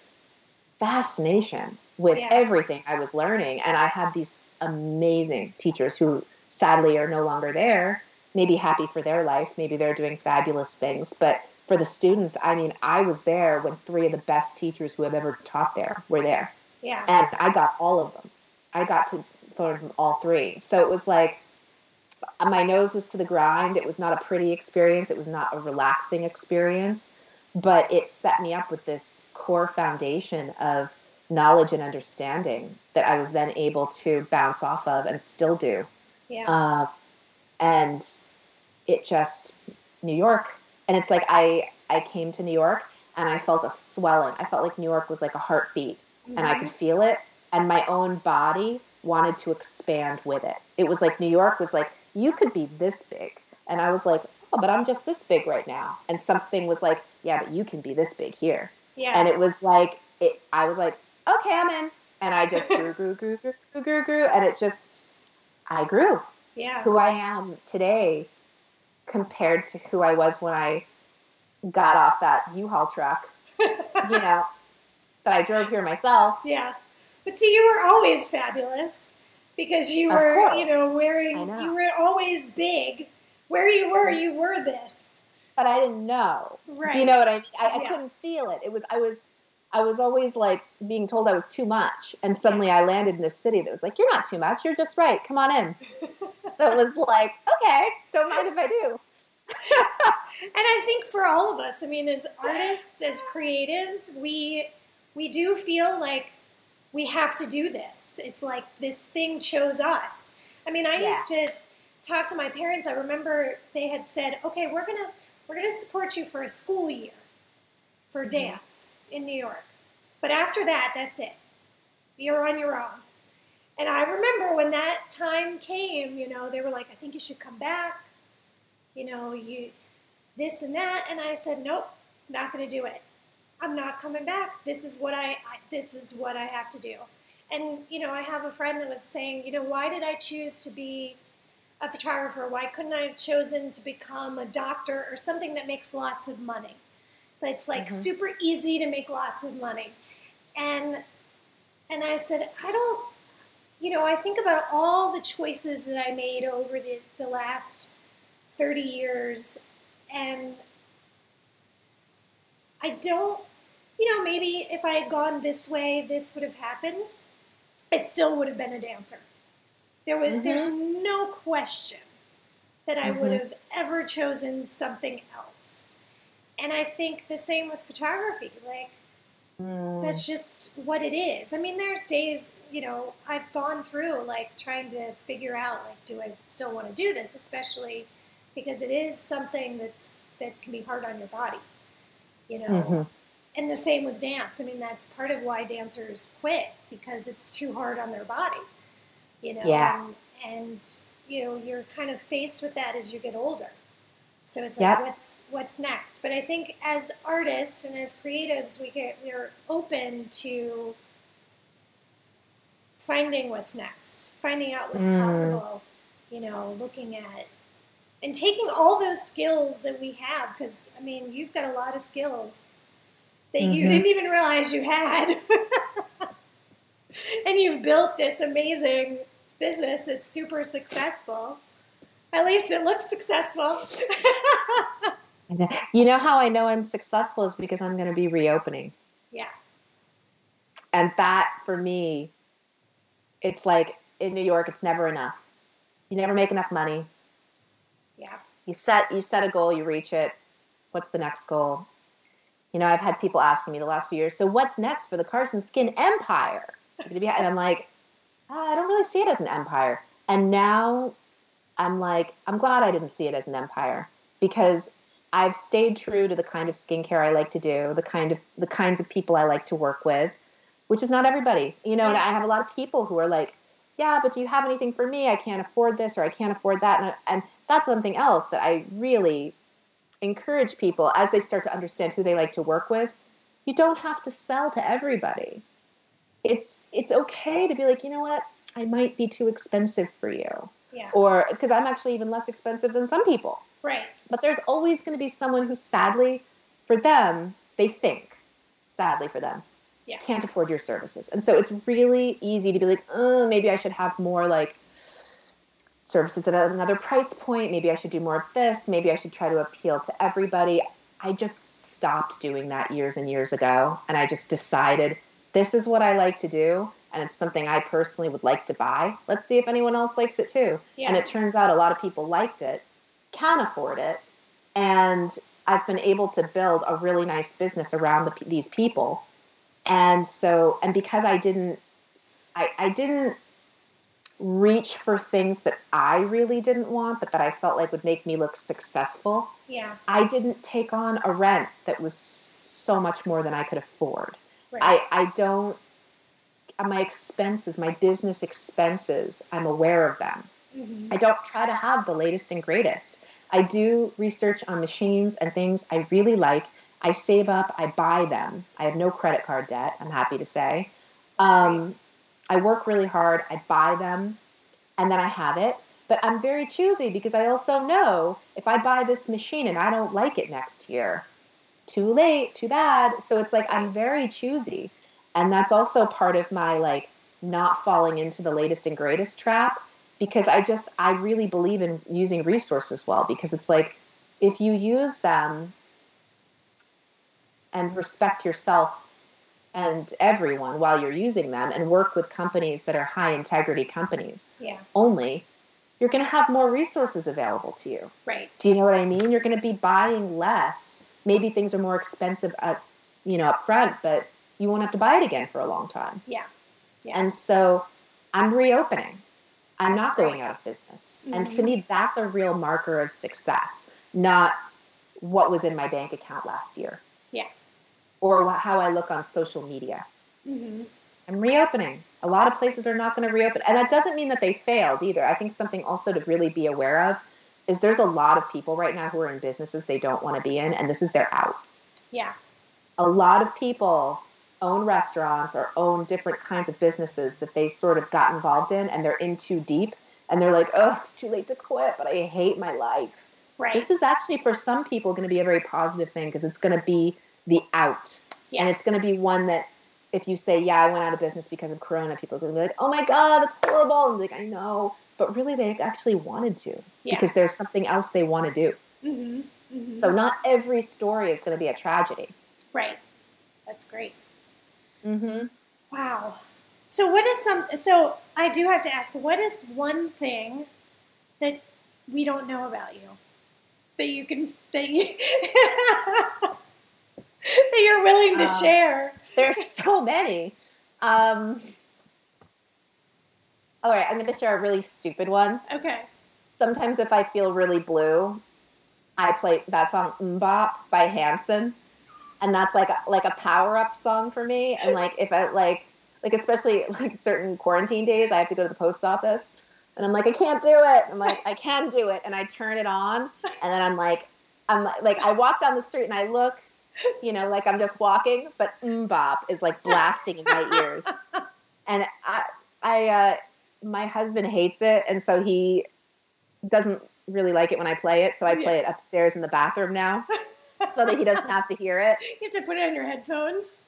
fascination with Yeah. everything I was learning. And I had these amazing teachers who sadly are no longer there, maybe happy for their life, maybe they're doing fabulous things. But for the students, I mean, I was there when three of the best teachers who have ever taught there were there. Yeah. And I got all of them. I got to learn from all three. So it was like my nose was to the grind. It was not a pretty experience. It was not a relaxing experience, but it set me up with this core foundation of knowledge and understanding that I was then able to bounce off of and still do. Yeah. Uh, and it just New York, and it's like I I came to New York and I felt a swelling. I felt like New York was like a heartbeat, and I Mhm. could feel it, and my own body wanted to expand with it. It was like New York was like you could be this big. And I was like, oh, but I'm just this big right now. And something was like, yeah, but you can be this big here. Yeah. And it was like, it, I was like, okay, I'm in. And I just grew, grew, grew, grew, grew, grew, grew. And it just, I grew. yeah. Who I am today compared to who I was when I got off that U-Haul truck, you [LAUGHS] know, that I drove here myself. Yeah. But see, you were always fabulous because you were, you know, wearing, know. you were always big. Where you were, mm-hmm. you were this. But I didn't know. Right. Do you know what I mean? I, I Yeah. couldn't feel it. It was, I was, I was always like being told I was too much. And suddenly I landed in this city that was like, you're not too much. You're just right. Come on in. [LAUGHS] so it was like, okay, don't mind if I do. [LAUGHS] And I think for all of us, I mean, as artists, as creatives, we we do feel like we have to do this. It's like this thing chose us. I mean, I Yeah. used to talk to my parents. I remember they had said, "Okay, we're gonna we're gonna support you for a school year for mm-hmm. dance in New York, but after that, that's it. You're on your own." And I remember when that time came, you know, they were like, "I think you should come back." You know, you this and that. And i said nope not going to do it. I'm not coming back. This is what I, I this is what i have to do. And you know i have a friend that was saying you know why did i choose to be a photographer? Why couldn't i have chosen to become a doctor or something that makes lots of money that's like Mhm. super easy to make lots of money and and i said i don't you know i think about all the choices that i made over the, the last 30 years and I don't, you know, maybe if I had gone this way, this would have happened. I still would have been a dancer. There was, Mhm. there's no question that I would Mhm. have ever chosen something else. And I think the same with photography. Like, Mm. that's just what it is. I mean, there's days, you know, I've gone through like trying to figure out like, do I still want to do this, especially because it is something that's that can be hard on your body, you know. Mhm. And the same with dance. I mean, that's part of why dancers quit because it's too hard on their body, you know. Yeah. And, and you know, you're kind of faced with that as you get older. So it's Yep. like, what's what's next? But I think as artists and as creatives, we get we're open to finding what's next, finding out what's Mm. possible. You know, looking at and taking all those skills that we have. Because I mean, you've got a lot of skills that you Mhm. didn't even realize you had, [LAUGHS] and you've built this amazing business that's super successful. At least it looks successful. [LAUGHS] You know how I know I'm successful is because I'm going to be reopening. yeah. And that for me, it's like in New York, it's never enough. You never make enough money. Yeah. You set you set a goal, you reach it. What's the next goal? You know, I've had people asking me the last few years, so what's next for the Carson Skin Empire? And I'm like, "Ah, I don't really see it as an empire. And now I'm like, I'm glad I didn't see it as an empire because I've stayed true to the kind of skincare I like to do, the kind of the kinds of people I like to work with, which is not everybody. You know, and I have a lot of people who are like, yeah, but do you have anything for me? I can't afford this or I can't afford that. And, and that's something else that I really encourage people as they start to understand who they like to work with. You don't have to sell to everybody. It's it's okay to be like, you know what? I might be too expensive for you. Yeah. Or because I'm actually even less expensive than some people. Right. But there's always going to be someone who sadly for them, they think, sadly for them, Yeah. can't afford your services. And so it's really easy to be like, oh, maybe I should have more like services at another price point. Maybe I should do more of this. Maybe I should try to appeal to everybody. I just stopped doing that years and years ago. And I just decided this is what I like to do. And it's something I personally would like to buy. Let's see if anyone else likes it too. Yeah. And it turns out a lot of people liked it, can afford it. And I've been able to build a really nice business around the, these people. And so, and because I didn't, I, I didn't reach for things that I really didn't want, but that I felt like would make me look successful. yeah. I didn't take on a rent that was so much more than I could afford. Right. I, I don't, my expenses, my business expenses, I'm aware of them. Mm-hmm. I don't try to have the latest and greatest. I do research on machines and things I really like. I save up, I buy them. I have no credit card debt, I'm happy to say. Um, I work really hard, I buy them, and then I have it. But I'm very choosy because I also know if I buy this machine and I don't like it next year, too late, too bad. So it's like I'm very choosy. And that's also part of my like not falling into the latest and greatest trap because I just I really believe in using resources well because it's like if you use them and respect yourself and everyone while you're using them and work with companies that are high integrity companies yeah. only you're going to have more resources available to you. Right. Do you know what i mean? You're going to be buying less. Maybe things are more expensive at you know up front but you won't have to buy it again for a long time yeah yeah and so i'm reopening i'm That's not going great. out of business Mhm. and to me that's a real marker of success not what was in my bank account last year Yeah. or how i look on social media mm-hmm. I'm reopening. A lot of places are not going to reopen. And that doesn't mean that they failed either. I think something also to really be aware of is there's a lot of people right now who are in businesses they don't want to be in, and this is their out. yeah A lot of people own restaurants or own different kinds of businesses that they sort of got involved in, and they're in too deep, and they're like, oh, it's too late to quit, but I hate my life. right This is actually, for some people, going to be a very positive thing because it's going to be the out. Yeah. And it's going to be one that if you say, yeah, I went out of business because of Corona, people are going to be like, oh my God, that's horrible. And like, I know. But really, they actually wanted to Yeah. because there's something else they want to do. mm-hmm. Mm-hmm. So not every story is going to be a tragedy. right that's great Mm-hmm. Wow. So what is some so I do have to ask what is one thing that we don't know about you that you can that you [LAUGHS] that you're willing to Uh, share? There's so many. Um, all right, I'm going to share a really stupid one. Okay. sometimes if I feel really blue, I play that song "MMMBop" by Hanson, and that's like a, like a power up song for me. And like if I like like especially [LAUGHS] like certain quarantine days, I have to go to the post office, and I'm like I can't do it. I'm like I can do it, and I turn it on, and then I'm like I'm like I walk down the street and I look. You know, like I'm just walking, but MMMBop is like blasting in my ears, and I, I, uh, my husband hates it, and so he doesn't really like it when I play it, so I play it upstairs in the bathroom now, so that he doesn't have to hear it. [LAUGHS] You have to put it on your headphones.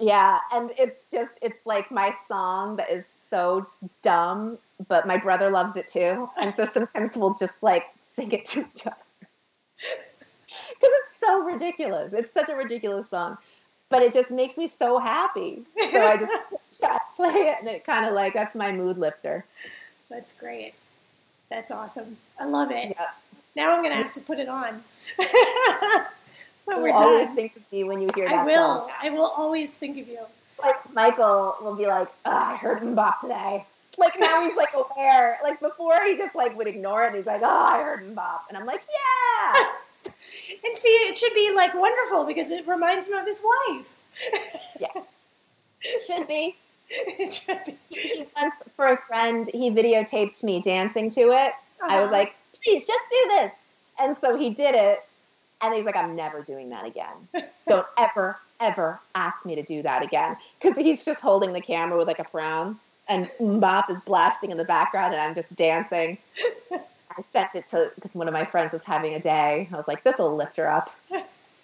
Yeah, and it's just it's like my song that is so dumb, but my brother loves it too, and so sometimes we'll just like sing it to each other [LAUGHS] because it's so ridiculous. It's such a ridiculous song, but it just makes me so happy. So I just [LAUGHS] to play it, and it kind of like that's my mood lifter. That's great. That's awesome. I love it. Yeah. Now I'm gonna have to put it on. [LAUGHS] when we're You'll always think of me when you hear that I will. song. I will always think of you. like Michael will be like, oh, I heard MMMBop today. Like now he's like [LAUGHS] aware. Like before he just like would ignore it. And he's like, oh, I heard MMMBop, and I'm like, yeah. [LAUGHS] And see, it should be like wonderful because it reminds him of his wife. Yeah. It should be. it should be. He, he once for a friend, he videotaped me dancing to it. I was Uh-huh. like, please just do this. And so he did it. And he's like, I'm never doing that again. [LAUGHS] Don't ever, ever ask me to do that again. Because he's just holding the camera with like a frown. And MMMBop is blasting in the background, and I'm just dancing. I sent it to because one of my friends was having a day. I was like, this will lift her up.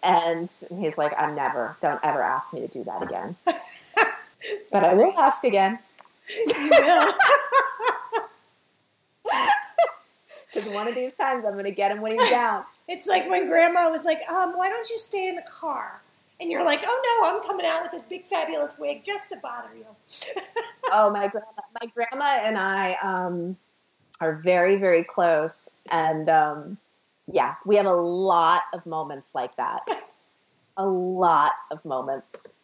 And he's like, I'm never, don't ever ask me to do that again. [LAUGHS] But I will ask again. you will. [LAUGHS] One of these times I'm going to get him when he's [LAUGHS] down. It's like when grandma was like, um, why don't you stay in the car? And you're like, oh no, I'm coming out with this big fabulous wig just to bother you. [LAUGHS] Oh, my grandma, my grandma and I um, are very, very close, and um, yeah, we have a lot of moments like that. A lot of moments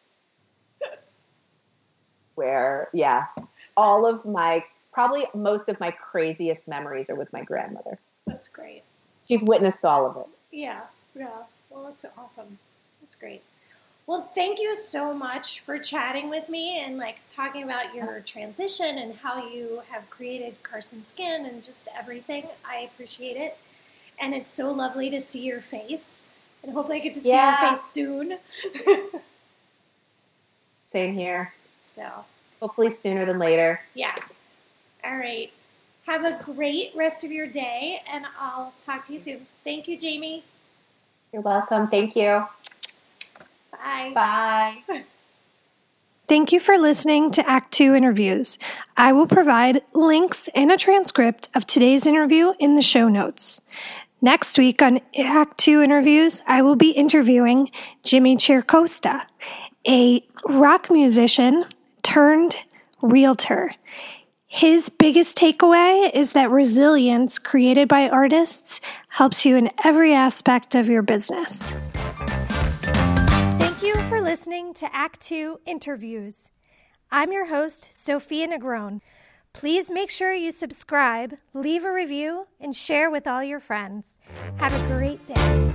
[LAUGHS] where, yeah, all of my probably most of my craziest memories are with my grandmother. That's great. She's witnessed all of it. Yeah, yeah. Well, that's awesome. That's great. Well, thank you so much for chatting with me and like talking about your transition and how you have created Carson Skin and just everything. I appreciate it. And it's so lovely to see your face. And hopefully I get to see Yeah. your face soon. [LAUGHS] Same here. so, Hopefully sooner than later. yes. All right. Have a great rest of your day and I'll talk to you soon. Thank you, Jamie. You're welcome. Thank you. Bye. Bye. [LAUGHS] Thank you for listening to Act 2 interviews. I will provide links and a transcript of today's interview in the show notes. Next week on Act 2 interviews, I will be interviewing Jimmy Chircosta, a rock musician turned realtor. His biggest takeaway is that resilience created by artists helps you in every aspect of your business. Thank you for listening to Act Two Interviews. I'm your host, Sophia Negron. Please make sure you subscribe, leave a review, and share with all your friends. Have a great day.